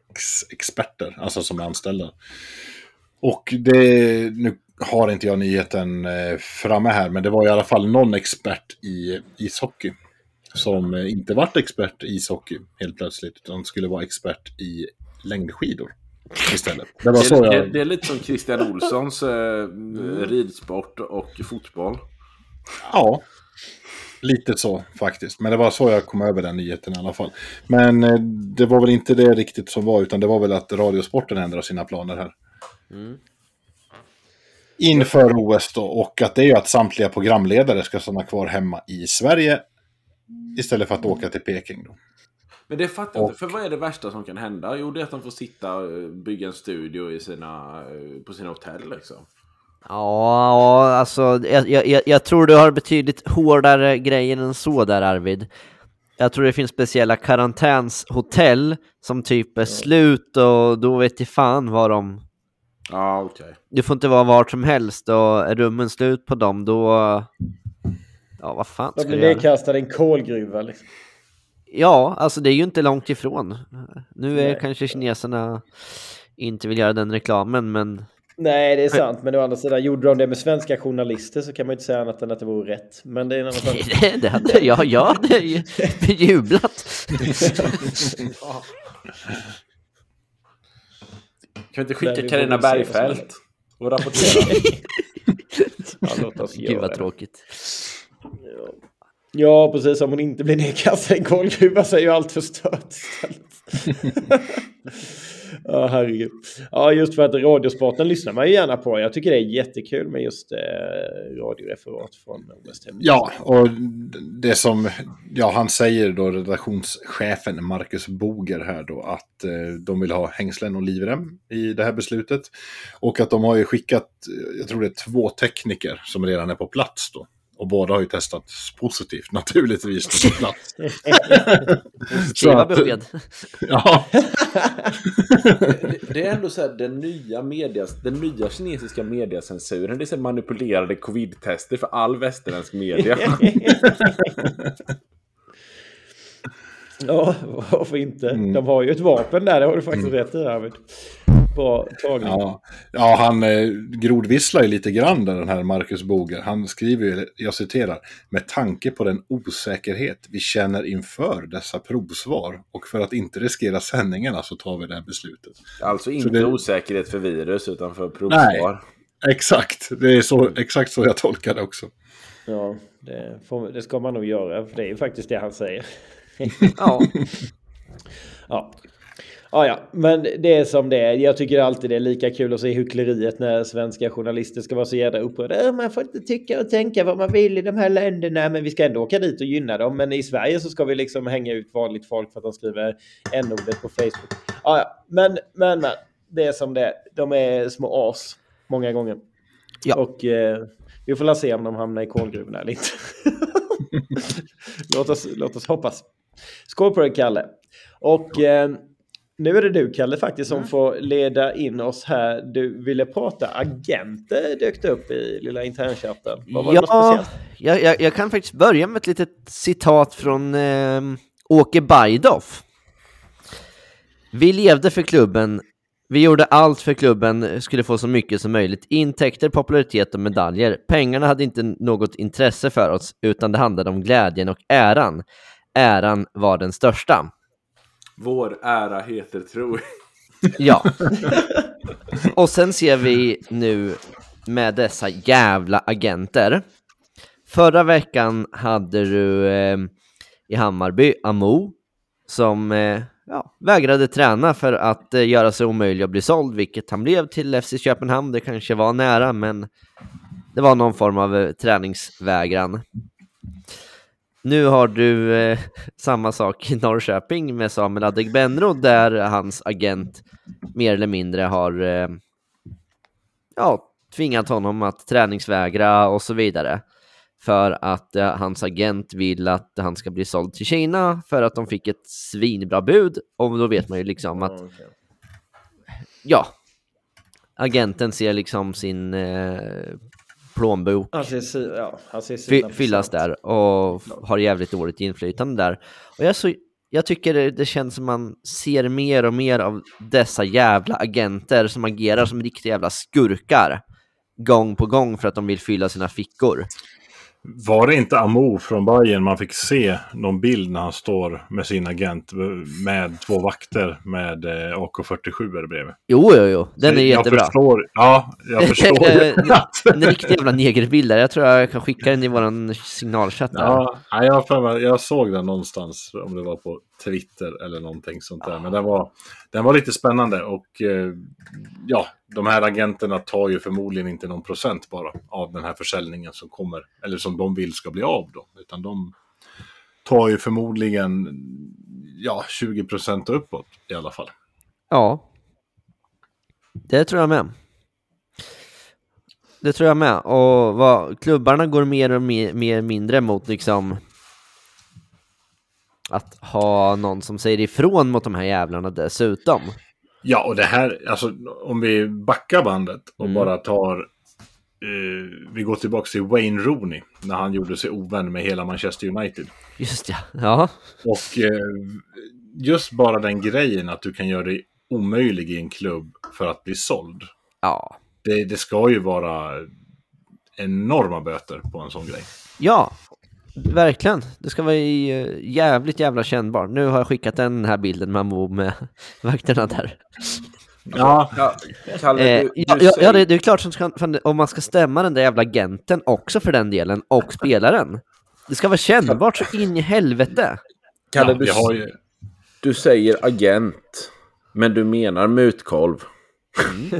experter, alltså som är anställda. Och det, nu har inte jag nyheten eh, framme här, men det var i alla fall någon expert i ishockey som eh, inte vart expert i ishockey helt plötsligt, utan skulle vara expert i längdskidor istället. Det, var så jag... det, det är lite som Christian Olssons eh, ridsport och fotboll. Ja, lite så faktiskt. Men det var så jag kom över den nyheten i alla fall. Men eh, det var väl inte det riktigt som var, utan det var väl att Radiosporten ändrar sina planer här. Mm. Inför OS då, och att det är ju att samtliga programledare ska stanna kvar hemma i Sverige istället för att åka till Peking då. Men det fattar jag inte, för vad är det värsta som kan hända? Jo, det är att de får sitta och bygga en studio i sina, på sina hotell liksom. Ja, alltså jag, jag, jag tror du har betydligt hårdare grejer än så där Arvid. Jag tror det finns speciella karantänshotell som typ är slut och då vet jag fan vad de... Ja, okej. Okay. Du får inte vara vart som helst och är rummen slut på dem då... Ja, vad fan ska Då blir nedkastad i en kolgruva liksom. Ja, alltså det är ju inte långt ifrån. Nu är Nej. kanske kineserna inte vill göra den reklamen, men Nej, det är sant. Men å andra sidan, gjorde de det med svenska journalister så kan man ju inte säga annat än att det vore rätt. Men det är en annan sak. det, det hade jag, jag hade jublat. Kan vi inte skicka Carina Bergfeldt och rapportera? ja, låt oss Gud vad tråkigt. Ja. ja, precis. Om hon inte blir nedkastad i en kolgruva så är ju allt förstört istället. Ja, herregud. Ja, just för att radiosporten lyssnar man ju gärna på. Jag tycker det är jättekul med just eh, radioreferat från West Ham. Ja, och det som ja, han säger då, redaktionschefen Marcus Boger här då, att eh, de vill ha hängslen och livrem i det här beslutet. Och att de har ju skickat, jag tror det är två tekniker som redan är på plats då. Och båda har ju testats positivt naturligtvis på plats. Skriva besked. Ja. det, det, är ändå så här den nya, medias, den nya kinesiska mediacensuren. Det är så manipulerade covid-tester för all västerländsk media. Ja, varför inte? Mm. De har ju ett vapen där, det har du faktiskt mm. rätt i Arvid bra tagning. Ja, ja han eh, grodvisslar ju lite grann den här Marcus Boger. Han skriver ju, jag citerar, med tanke på den osäkerhet vi känner inför dessa provsvar och för att inte riskera sändningarna så tar vi det här beslutet. Alltså inte det... osäkerhet för virus utan för provsvar. Nej, exakt. Det är så, exakt så jag tolkar det också. Ja, det, får, det ska man nog göra, för det är ju faktiskt det han säger. ja. ja. Ja, ja, men det är som det är. Jag tycker alltid det är lika kul att se hyckleriet när svenska journalister ska vara så jävla upprörda. Man får inte tycka och tänka vad man vill i de här länderna, men vi ska ändå åka dit och gynna dem. Men i Sverige så ska vi liksom hänga ut vanligt folk för att de skriver n-ordet på Facebook. Ja, ja, men, men, men, det är som det är. De är små as många gånger. Ja. Och eh, vi får se om de hamnar i kolgruvorna eller inte. låt, oss, låt oss hoppas. Skål på dig, Kalle. Och eh, nu är det du, Kalle, faktiskt som mm. får leda in oss här. Du ville prata agenter, dök det upp i lilla internchatten. Vad var ja, jag, jag, jag, kan faktiskt börja med ett litet citat från eh, Åke Bajdoff. Vi levde för klubben. Vi gjorde allt för klubben skulle få så mycket som möjligt. Intäkter, popularitet och medaljer. Pengarna hade inte något intresse för oss, utan det handlade om glädjen och äran. Äran var den största. Vår ära heter tro. ja. Och sen ser vi nu med dessa jävla agenter. Förra veckan hade du eh, i Hammarby Amo som eh, ja, vägrade träna för att eh, göra sig omöjlig att bli såld, vilket han blev till FC Köpenhamn. Det kanske var nära, men det var någon form av eh, träningsvägran. Nu har du eh, samma sak i Norrköping med Samuel Adegbenro där hans agent mer eller mindre har eh, ja, tvingat honom att träningsvägra och så vidare. För att eh, hans agent vill att han ska bli såld till Kina för att de fick ett svinbra bud. Och då vet man ju liksom att, ja, agenten ser liksom sin eh, plånbok ser, ja, sina fyllas där och har jävligt dåligt inflytande där. Och jag, så, jag tycker det, det känns som man ser mer och mer av dessa jävla agenter som agerar som riktiga jävla skurkar gång på gång för att de vill fylla sina fickor. Var det inte Amo från Bayern man fick se någon bild när han står med sin agent med två vakter med eh, AK47 bredvid? Jo, jo, jo, den är jag jättebra. Förstår, ja, jag förstår. en riktig jävla negerbild där. Jag tror jag kan skicka den i våran signalchatt där. Ja, jag, har för mig- jag såg den någonstans, om det var på Twitter eller någonting sånt där. Men den var, den var lite spännande och eh, ja, de här agenterna tar ju förmodligen inte någon procent bara av den här försäljningen som kommer, eller som de vill ska bli av då. Utan de tar ju förmodligen ja, 20 procent uppåt i alla fall. Ja. Det tror jag med. Det tror jag med. Och vad, klubbarna går mer och mer, mer mindre mot liksom att ha någon som säger ifrån mot de här jävlarna dessutom. Ja, och det här, alltså om vi backar bandet och Mm. bara tar... Eh, vi går tillbaka till Wayne Rooney när han gjorde sig ovän med hela Manchester United. Just ja. Ja. Och eh, just bara den grejen att du kan göra dig omöjlig i en klubb för att bli såld. Ja. Det, det ska ju vara enorma böter på en sån grej. Ja. Verkligen. Det ska vara eh, jävligt jävla kännbart. Nu har jag skickat den här bilden med Mo med vakterna där. Ja, Ja, Kalle, Eh, du, ja, du ja, ja, det, är klart som ska, om man ska stämma den där jävla agenten också för den delen och spelaren. Det ska vara kännbart så in i helvete. Kalle, du, ju... du säger agent, men du menar mutkolv.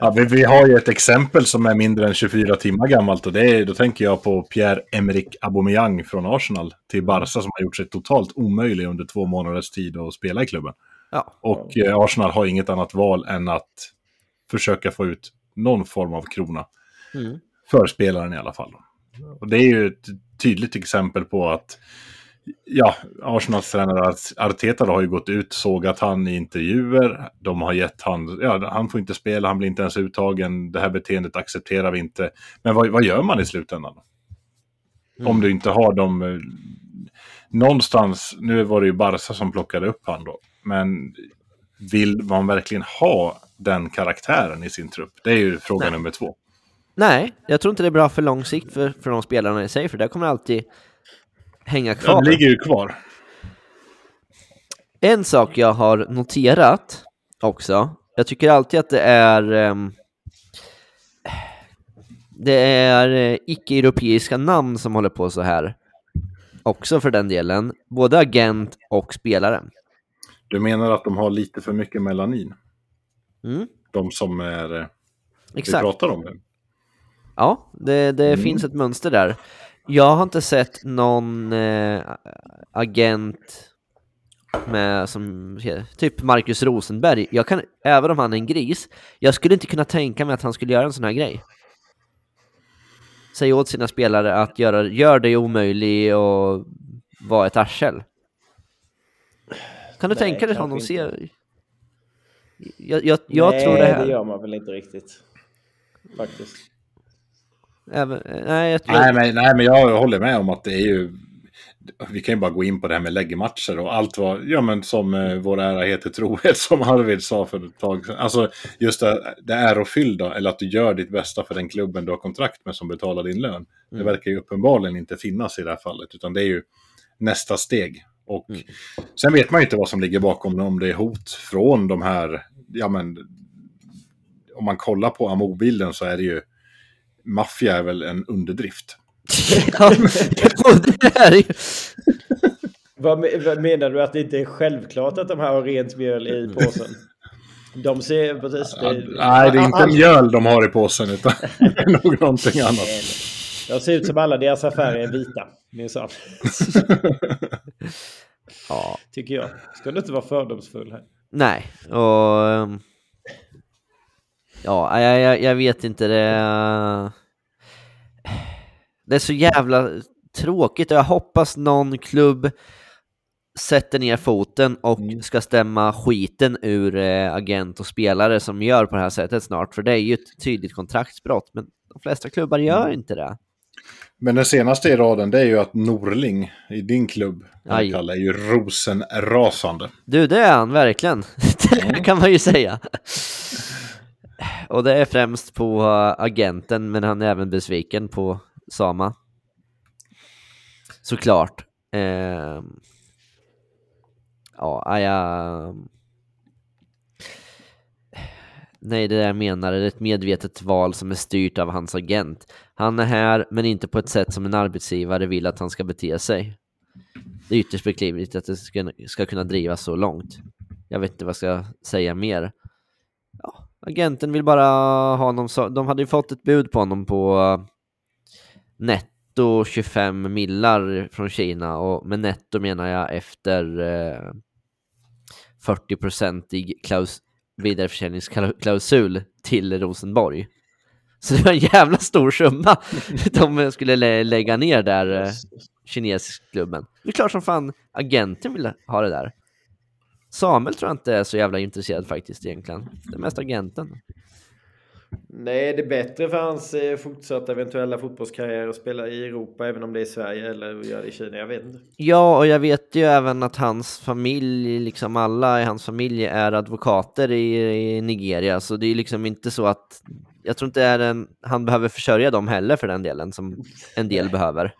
Ja, vi, vi har ju ett exempel som är mindre än 24 timmar gammalt och det är, då tänker jag på Pierre-Emerick Aubameyang från Arsenal till Barca som har gjort sig totalt omöjlig under två månaders tid att spela i klubben. Ja. Och eh, Arsenal har inget annat val än att försöka få ut någon form av krona Mm. för spelaren i alla fall. Och det är ju ett tydligt exempel på att ja, Arsenals tränare Arteta har ju gått ut, sågat han i intervjuer. De har gett han, ja, han får inte spela, han blir inte ens uttagen. Det här beteendet accepterar vi inte. Men vad, vad gör man i slutändan? Då? Mm. Om du inte har dem... eh, Någonstans, nu var det ju Barca som plockade upp han då. Men vill man verkligen ha den karaktären i sin trupp? Det är ju fråga Nej. nummer två. Nej, jag tror inte det är bra för lång sikt för, för de spelarna i sig, för det kommer alltid hänga kvar. det ligger ju kvar. En sak jag har noterat också, jag tycker alltid att det är ehm, det är eh, icke-europeiska namn som håller på så här. Också för den delen, både agent och spelare. Du menar att de har lite för mycket melanin? Mm, De som är, eh, vi exakt. pratar om det. Ja, det, det Mm. finns ett mönster där. Jag har inte sett någon eh, agent med som typ Marcus Rosenberg. Jag kan, även om han är en gris, jag skulle inte kunna tänka mig att han skulle göra en sån här grej. Säga åt sina spelare att göra, gör dig omöjlig och vara ett arsel. Kan du Nej, tänka dig honom se? Jag, jag, jag nej, tror det här. det gör man väl inte riktigt. Faktiskt. Även, nej, jag, Nej men, nej, men jag håller med om att det är ju... Vi kan ju bara gå in på det här med läggmatcher och allt vad... Ja, men som eh, vår ära heter trohet, som Arvid sa för ett tag sedan. Alltså, just det, det ärofyllda, eller att du gör ditt bästa för den klubben du har kontrakt med som betalar din lön. Det Mm. verkar ju uppenbarligen inte finnas i det här fallet, utan det är ju nästa steg. Och Mm. sen vet man ju inte vad som ligger bakom, om det är hot från de här... Ja, men... Om man kollar på Amo-bilden så är det ju... Maffia är väl en underdrift. Ja, det är ju... Vad, me- vad menar du att det inte är självklart att de här har rent mjöl i påsen? De ser precis... Ja, nej, det är inte mjöl de har i påsen utan det är nog någonting annat. Jag ser ut som alla deras affärer är vita, minsann. ja. Tycker jag. Ska du inte vara fördomsfull här? Nej, och... Ja, jag, jag, jag vet inte det... Det är så jävla tråkigt och jag hoppas någon klubb sätter ner foten och ska stämma skiten ur eh, agent och spelare som gör på det här sättet snart, för det är ju ett tydligt kontraktsbrott, men de flesta klubbar gör inte det. Men den senaste i raden det är ju att Norling i din klubb. Kalle, är ju rosenrasande. Du, det är han verkligen. det kan man ju säga. Och det är främst på eh, agenten, men han är även besviken på Sama. Såklart. Eh, Ja, jag... Nej, det där jag menar är ett medvetet val som är styrt av hans agent. Han är här, men inte på ett sätt som en arbetsgivare vill att han ska bete sig. Det är ytterst beklagligt att det ska, ska kunna drivas så långt. Jag vet inte vad jag ska säga mer. Ja, agenten vill bara ha honom så. De hade ju fått ett bud på honom på uh, netto 25 millar från Kina och med netto menar jag efter uh, 40-procentig klaus vidareförsäljningsklausul till Rosenborg. Så det var en jävla stor summa de skulle lä lägga ner där, uh, kinesiskklubben. Det är klart som fan agenten vill ha det där. Samuel tror jag inte är så jävla intresserad faktiskt egentligen. Det är mest agenten. Nej, det är bättre för hans eh, fortsatta eventuella fotbollskarriär att spela i Europa, även om det är i Sverige eller göra det i Kina. Jag vet inte. Ja, och jag vet ju även att hans familj, liksom alla i hans familj är advokater i, i Nigeria, så det är liksom inte så att jag tror inte är en, han behöver försörja dem heller för den delen som en del behöver.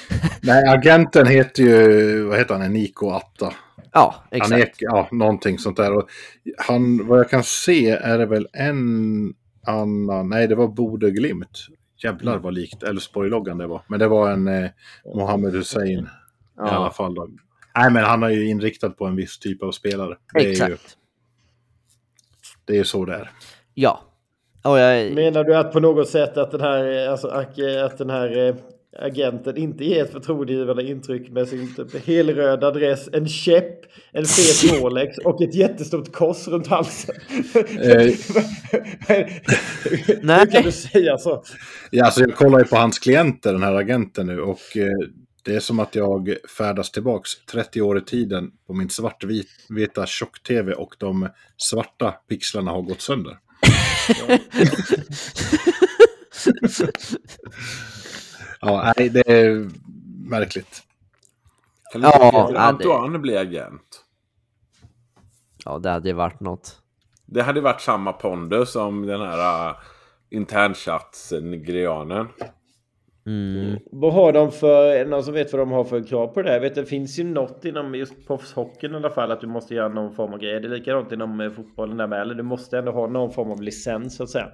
Nej, agenten heter ju, vad heter han, Eniko Atta. Ja, Han exakt. är, ja, någonting sånt där. Och han, vad jag kan se är det väl en annan, nej det var Bode Glimt. Jävlar vad likt Elfsborg-loggan det var. Men det var en eh, Mohammed Hussein i alla fall. Då. Nej, men han är ju inriktad på en viss typ av spelare. Det är ju, Exakt. det är ju så det är. Ja. Och jag, Menar du att på något sätt att den här, alltså, ak- att den här eh, agenten inte ger ett förtroendegivande intryck med sin typ helröda dress, en käpp, en fet Rolex och ett jättestort kors runt halsen? Eh. Hur Nej. kan du säga så? Ja, alltså jag kollar ju på hans klienter, den här agenten nu. Och eh, det är som att jag färdas tillbaks 30 år i tiden på min svartvita tjock-tv och de svarta pixlarna har gått sönder. Ja, nej, det är märkligt. Kan Ja, ja, det- Antoine bli agent? ja, det hade ju varit något. Det hade varit samma pondus som den här uh, internchatten-nigerianen. Mm. Vad har de för, någon som vet vad de har för krav på det där? Jag vet, det finns ju något inom just proffshockeyn i alla fall att du måste göra någon form av grej. Det är likadant inom eh, fotbollen där med. Eller du måste ändå ha någon form av licens så att säga.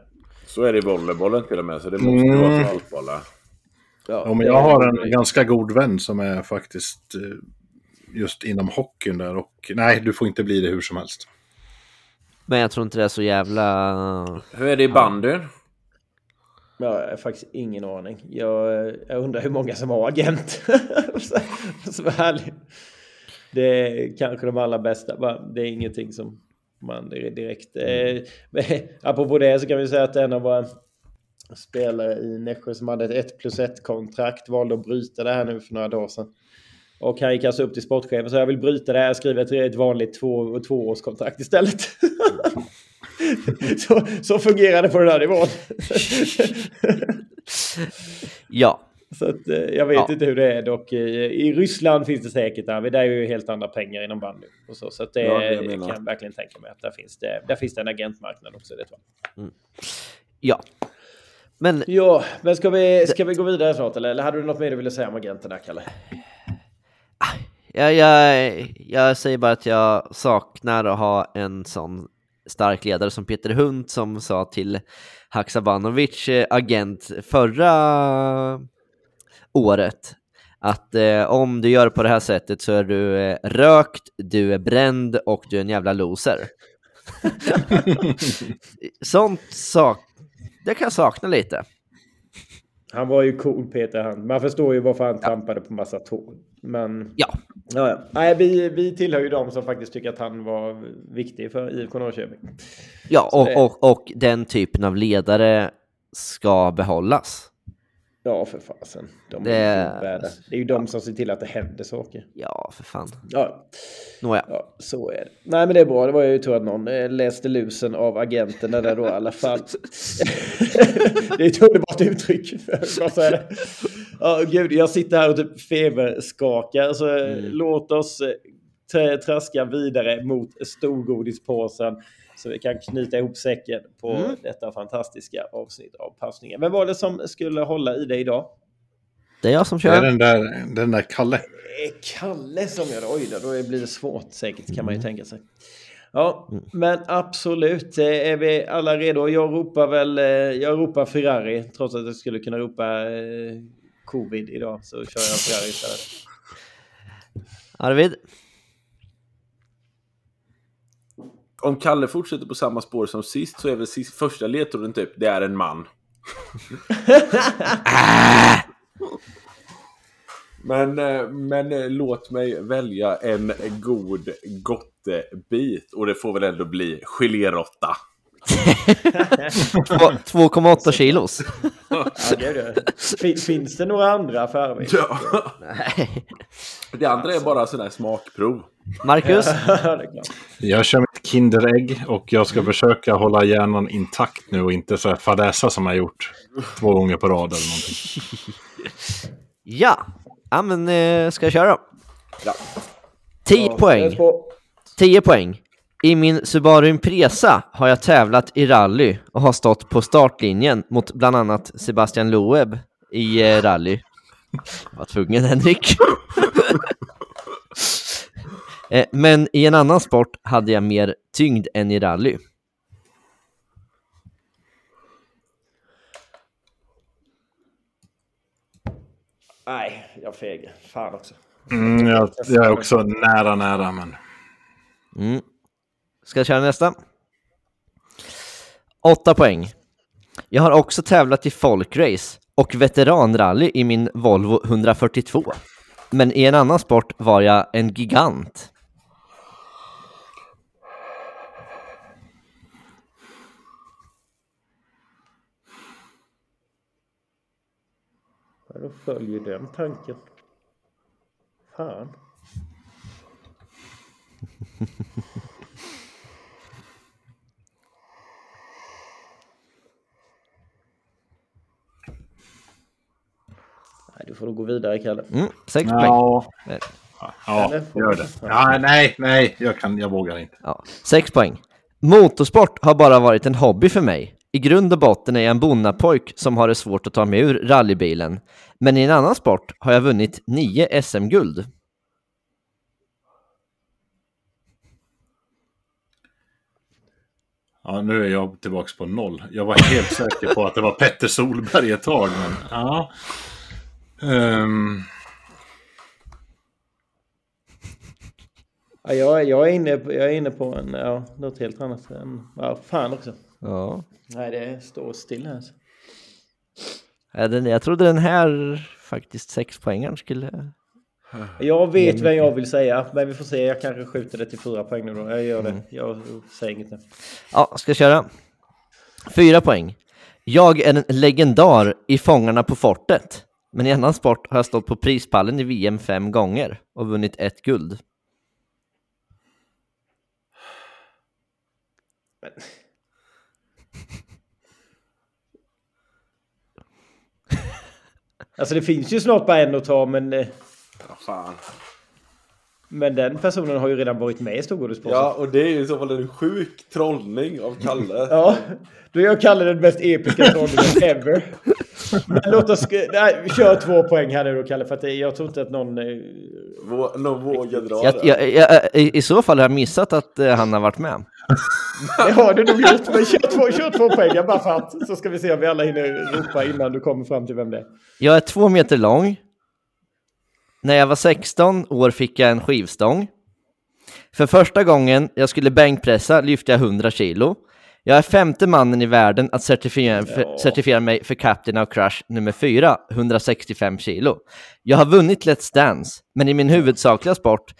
Så är det i volleybollen till och med, så det måste Mm. vara för allt Ja, men jag har en ganska god vän som är faktiskt eh, just inom hockeyn där. Och nej, du får inte bli det hur som helst. Men jag tror inte det är så jävla... Hur är det i bandyn? Ja, jag har faktiskt ingen aning. Jag, jag undrar hur många som har agent. så var ärlig. Det är kanske de allra bästa. Det är ingenting som man direkt... Eh, men apropå det så kan vi säga att en av våra spelare i Nässjö som hade ett 1 plus 1 kontrakt valde att bryta det här nu för några dagar sedan. Och han gick alltså upp till sportchefen sa jag vill bryta det här, skriva ett, ett vanligt två, tvåårskontrakt istället. så, så fungerar det på den här nivån. Ja, Så att, eh, jag vet Ja. inte hur det är dock. I, I Ryssland finns det säkert där. men Det är ju helt andra pengar inom bandy. Och så så att det, Ja, jag kan jag verkligen tänka mig att där finns det, där finns det en agentmarknad också. Det tror jag. ja. Men Ja, men ska vi, ska vi gå vidare snart eller? Eller hade du något mer du ville säga om agenterna, Kalle? jag, jag, jag säger bara att jag saknar att ha en sån stark ledare som Peter Hunt som sa till Haksabanovic eh, agent förra året att eh, om du gör på det här sättet så är du eh, rökt, du är bränd och du är en jävla loser. Sånt sak, det kan jag sakna lite. Han var ju cool Peter han. Man förstår ju varför han ja. trampade på massa tår. Men ja. Ja, ja. Nej, vi, vi tillhör ju de som faktiskt tycker att han var viktig för IFK Norrköping. Ja, och, och, och den typen av ledare ska behållas. Ja, för fasen. De det... Är det är ju de som ser till att det händer saker. Ja, för fan. Ja. Nåja. Ja, så är det. Nej, men det är bra. Det var ju tur att någon eh, läste lusen av agenterna där då i alla fall. det är ett underbart uttryck. Vad säger det? Ja, gud, jag sitter här och typ feberskakar. Så mm. låt oss eh, traska vidare mot storgodispåsen så vi kan knyta ihop säcken på mm. detta fantastiska avsnitt av passningen. Vem var det som skulle hålla i det idag? Det är jag som kör. Det är den där, den där Kalle. Kalle som gör det. Oj då, då blir det svårt säkert kan man ju mm. tänka sig. Ja, mm. men absolut. Är vi alla redo? Jag ropar väl, eh, jag ropar Ferrari trots att jag skulle kunna ropa eh, covid idag så kör jag Ferrari istället. Arvid? Om Kalle fortsätter på samma spår som sist så är väl sist, första ledtråden typ, det är en man. men, eh, men eh, låt mig välja en god gottebit och det får väl ändå bli geléråtta. 2,8 kilos. ja, det det. Finns det några andra affärer? Ja. Nej. Det andra är bara sådana här smakprov. Marcus? jag kör mitt Kinderägg och jag ska försöka hålla hjärnan intakt nu och inte så här fadäsa som jag gjort två gånger på rad eller någonting. Ja, ja men eh, ska jag köra? Ja. 10 ja, poäng. 10 poäng. I min Subaru Impresa har jag tävlat i rally och har stått på startlinjen mot bland annat Sebastian Loeb i eh, rally. Jag var tvungen Henrik. Eh, men i en annan sport hade jag mer tyngd än i rally. Nej, jag fegar. Fan också. Mm, jag, jag, är också nära, nära, men... Mm. Ska jag köra nästa? Åtta poäng. Jag har också tävlat i folkrace och veteranrally i min Volvo 142. Men i en annan sport var jag en gigant. Då följer den tanken. Fan. Nej, du får nog gå vidare, Kalle. Mm, sex poäng. Ja, ja gör det. Ja, nej, nej, jag, kan, jag vågar inte. Ja. Sex poäng. Motorsport har bara varit en hobby för mig. I grund och botten är jag en bonnapojk som har det svårt att ta mig ur rallybilen. Men i en annan sport har jag vunnit nio SM-guld. Ja, nu är jag tillbaka på noll. Jag var helt säker på att det var Petter Solberg ett tag, men ja. Um... Ja, jag, jag, är inne, jag är inne på en, ja, något helt annat. Än, ja, fan också. Ja. Nej, det står still här. Alltså. Ja, den, jag trodde den här faktiskt sexpoängaren skulle... Jag vet vad jag vill säga, men vi får se. Jag kanske skjuter det till fyra poäng nu då. Jag gör det. Mm. Jag säger inget nu. Ja, ska köra. Fyra poäng. Jag är en legendar i Fångarna på fortet. Men i annan sport har jag stått på prispallen i VM fem gånger och vunnit ett guld. Men... Alltså det finns ju snart bara en att ta men... Eh, ja, fan. Men den personen har ju redan varit med i Storgodispåsen. Ja, och det är ju i så fall en sjuk trollning av Kalle. ja, då gör Kalle den mest episka trollningen ever. Men låt oss... Nej, kör två poäng här nu då, Kalle, för att jag tror inte att någon... Eh, Vå, någon vågar dra jag, jag, jag, i, I så fall har jag missat att uh, han har varit med. Det har du nog gjort, men kör två, kör två poäng bara för att. Så ska vi se om vi alla hinner ropa innan du kommer fram till vem det är. Jag är två meter lång. När jag var 16 år fick jag en skivstång. För första gången jag skulle bänkpressa lyfte jag 100 kilo. Jag är femte mannen i världen att certifiera, för, certifiera mig för Captain of Crush nummer 4, 165 kilo. Jag har vunnit Let's Dance, men i min huvudsakliga sport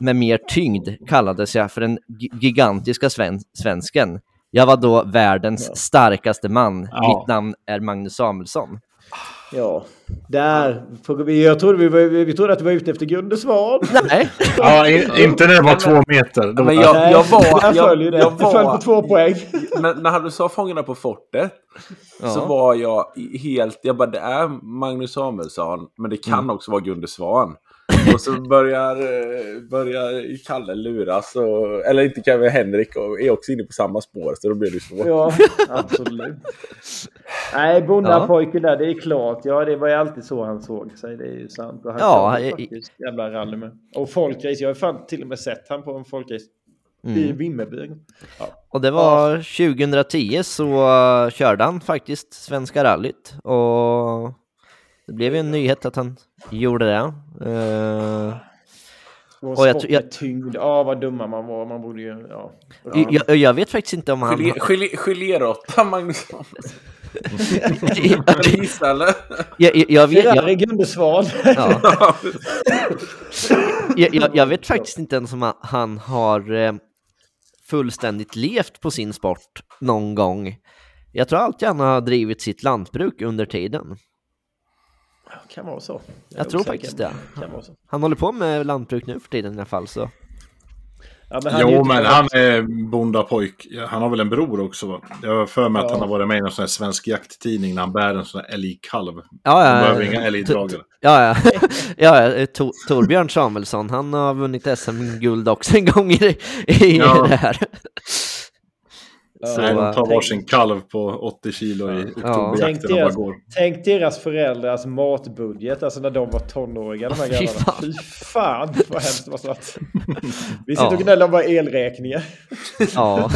med mer tyngd kallades jag för den gi- gigantiska sven svensken. Jag var då världens starkaste man. Ja. Mitt namn är Magnus Samuelsson. Ja, där. Jag trodde vi, var, vi trodde att du var ute efter Gunde Svan. Nej, Ja, inte när det var två meter. Då, Men jag, Nej, jag var... där Jag, följer det. jag Det föll på två poäng. när, när du sa Fångarna på fortet så Ja. var jag helt... Jag bara, det är Magnus Samuelsson, men det kan också vara Gunde Svan. Och så börjar, eh, börjar Kalle luras, och, eller inte Kalle, Henrik och är också inne på samma spår, så då blir det svårt. Ja, absolut. Nej, bondapojken där, det är klart. Ja, det var ju alltid så han såg sig. Det är ju sant. Och han Ja, i- faktiskt jävla rally med. Och folkrace. Jag har fan till och med sett han på en folkrace Mm. i Vimmerby. Ja. och det var 2010 så uh, körde han faktiskt Svenska rallyt och det blev ju en nyhet att han gjorde det. Uh, Och Och jag jag- tyngd. Ja, vad dumma man var. Man borde ju... Ja. jag, jag vet faktiskt inte om han... Gelé- gelé- Geléråtta, Magnus Gissa eller? jag, jag, vet, jag, Ferrari ja. jag, jag, jag vet faktiskt inte ens om han- han har eh, fullständigt levt på sin sport någon gång. Jag tror alltid han har drivit sitt lantbruk under tiden. Kan vara så. Jag tror faktiskt det. Kan vara så. Han håller på med lantbruk nu för tiden i alla fall. Så. Ja, men han Jo, men han är bondapojk. Han har väl en bror också? Va? Jag har för mig att Ja. han har varit med i någon sån här svensk jakttidning när han bär en sån här älgkalv. Ja, Han ja, behöver ja. inga älgdragare. To- Ja, ja. ja, ja Tor- Torbjörn Samuelsson, han har vunnit SM-guld också en gång i, i Ja. det här. Ja, Nej, de tar tänk- varsin kalv på 80 kilo i Tänk oktoberjakten och bara deras, går. tänk deras föräldrars matbudget, alltså när de var tonåringar de här Fy grabbarna. fan. Fy fan vad hemskt det måste varit. Vi sitter Ja. och gnäller om våra elräkningar. Ja,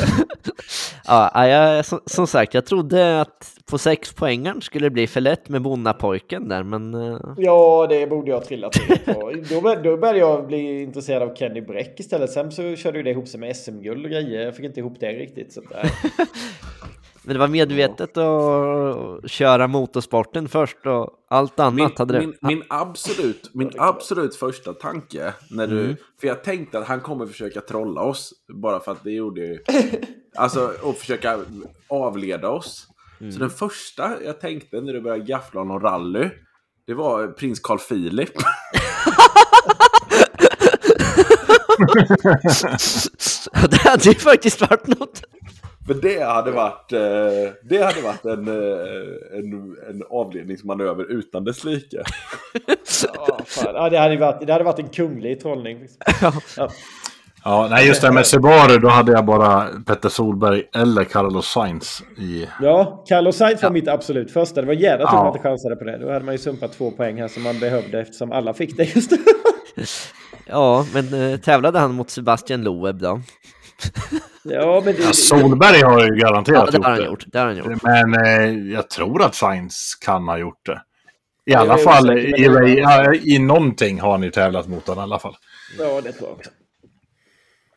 ja jag, som, som sagt, jag trodde att på sex poängen skulle det bli för lätt med bonnapojken där, men eh, Ja, det borde jag trilla till på. Då, bör- då började jag bli intresserad av Kenny Bräck istället. Sen så körde ju det ihop sig med SM-guld och grejer. Jag fick inte ihop det riktigt. Så nej. men det var medvetet att köra motorsporten först och allt annat Min, hade det. min, min, absolut, min absolut första tanke, när du, Mm. för jag tänkte att han kommer försöka trolla oss, bara för att det gjorde ju, alltså och försöka avleda oss. Mm. Så den första jag tänkte när du började gaffla om rally, det var prins Carl Philip. det hade ju faktiskt varit något. För det hade varit, eh, det hade varit en, eh, en, en avledningsmanöver utan dess like. Ja, fan. Ja, det, hade varit, det hade varit en kunglig trollning. Ja. Ja, nej, just det här med Subaru, då hade jag bara Petter Solberg eller Carlos Sainz i... Ja, Carlos Sainz var mitt absolut första. Det var jävla tur att Ja. man inte chansade på det. Då hade man ju sumpat två poäng här som man behövde eftersom alla fick det just Ja, men eh, tävlade han mot Sebastian Loeb då? Ja, men det... Ja, Solberg har ju Ja, garanterat det har han gjort. Det har han gjort. Men eh, jag tror att Sainz kan ha gjort det. I Ja, alla fall i, i, ja, i någonting har han ju tävlat mot honom i alla fall. Ja, det tror jag också.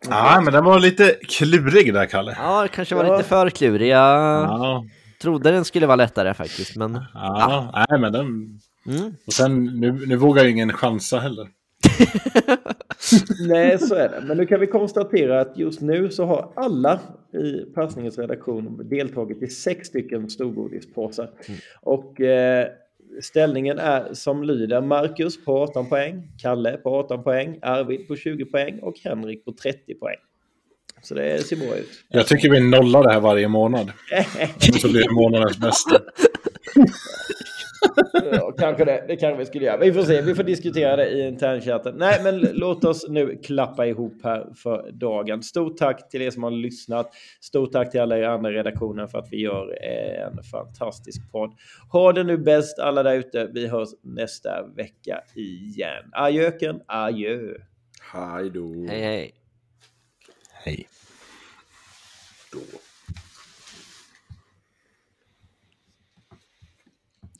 Ja, men den var lite klurig där, Kalle. Ja, det kanske var Ja. lite för klurig. Jag Ja, trodde den skulle vara lättare faktiskt, men... ja, nej men den... Mm. Och sen, nu, nu vågar ju ingen chansa heller. Nej, så är det. Men nu kan vi konstatera att just nu så har alla i passningens redaktion deltagit i sex stycken storgodispåsar. Och eh, ställningen är som lyder Marcus på 18 poäng, Kalle på 18 poäng, Arvid på 20 poäng och Henrik på 30 poäng. Så det ser bra ut. Jag tycker vi nollar det här varje månad. Så blir det månadens bästa. Ja, kanske det. Det kanske vi skulle göra. Vi får se. Vi får diskutera det i internchatten. Nej, men låt oss nu klappa ihop här för dagen. Stort tack till er som har lyssnat. Stort tack till alla er andra i redaktionen för att vi gör en fantastisk podd. Ha det nu bäst alla där ute. Vi hörs nästa vecka igen. Adjöken, adjö. Hej då. Hej, hej. Hej. då.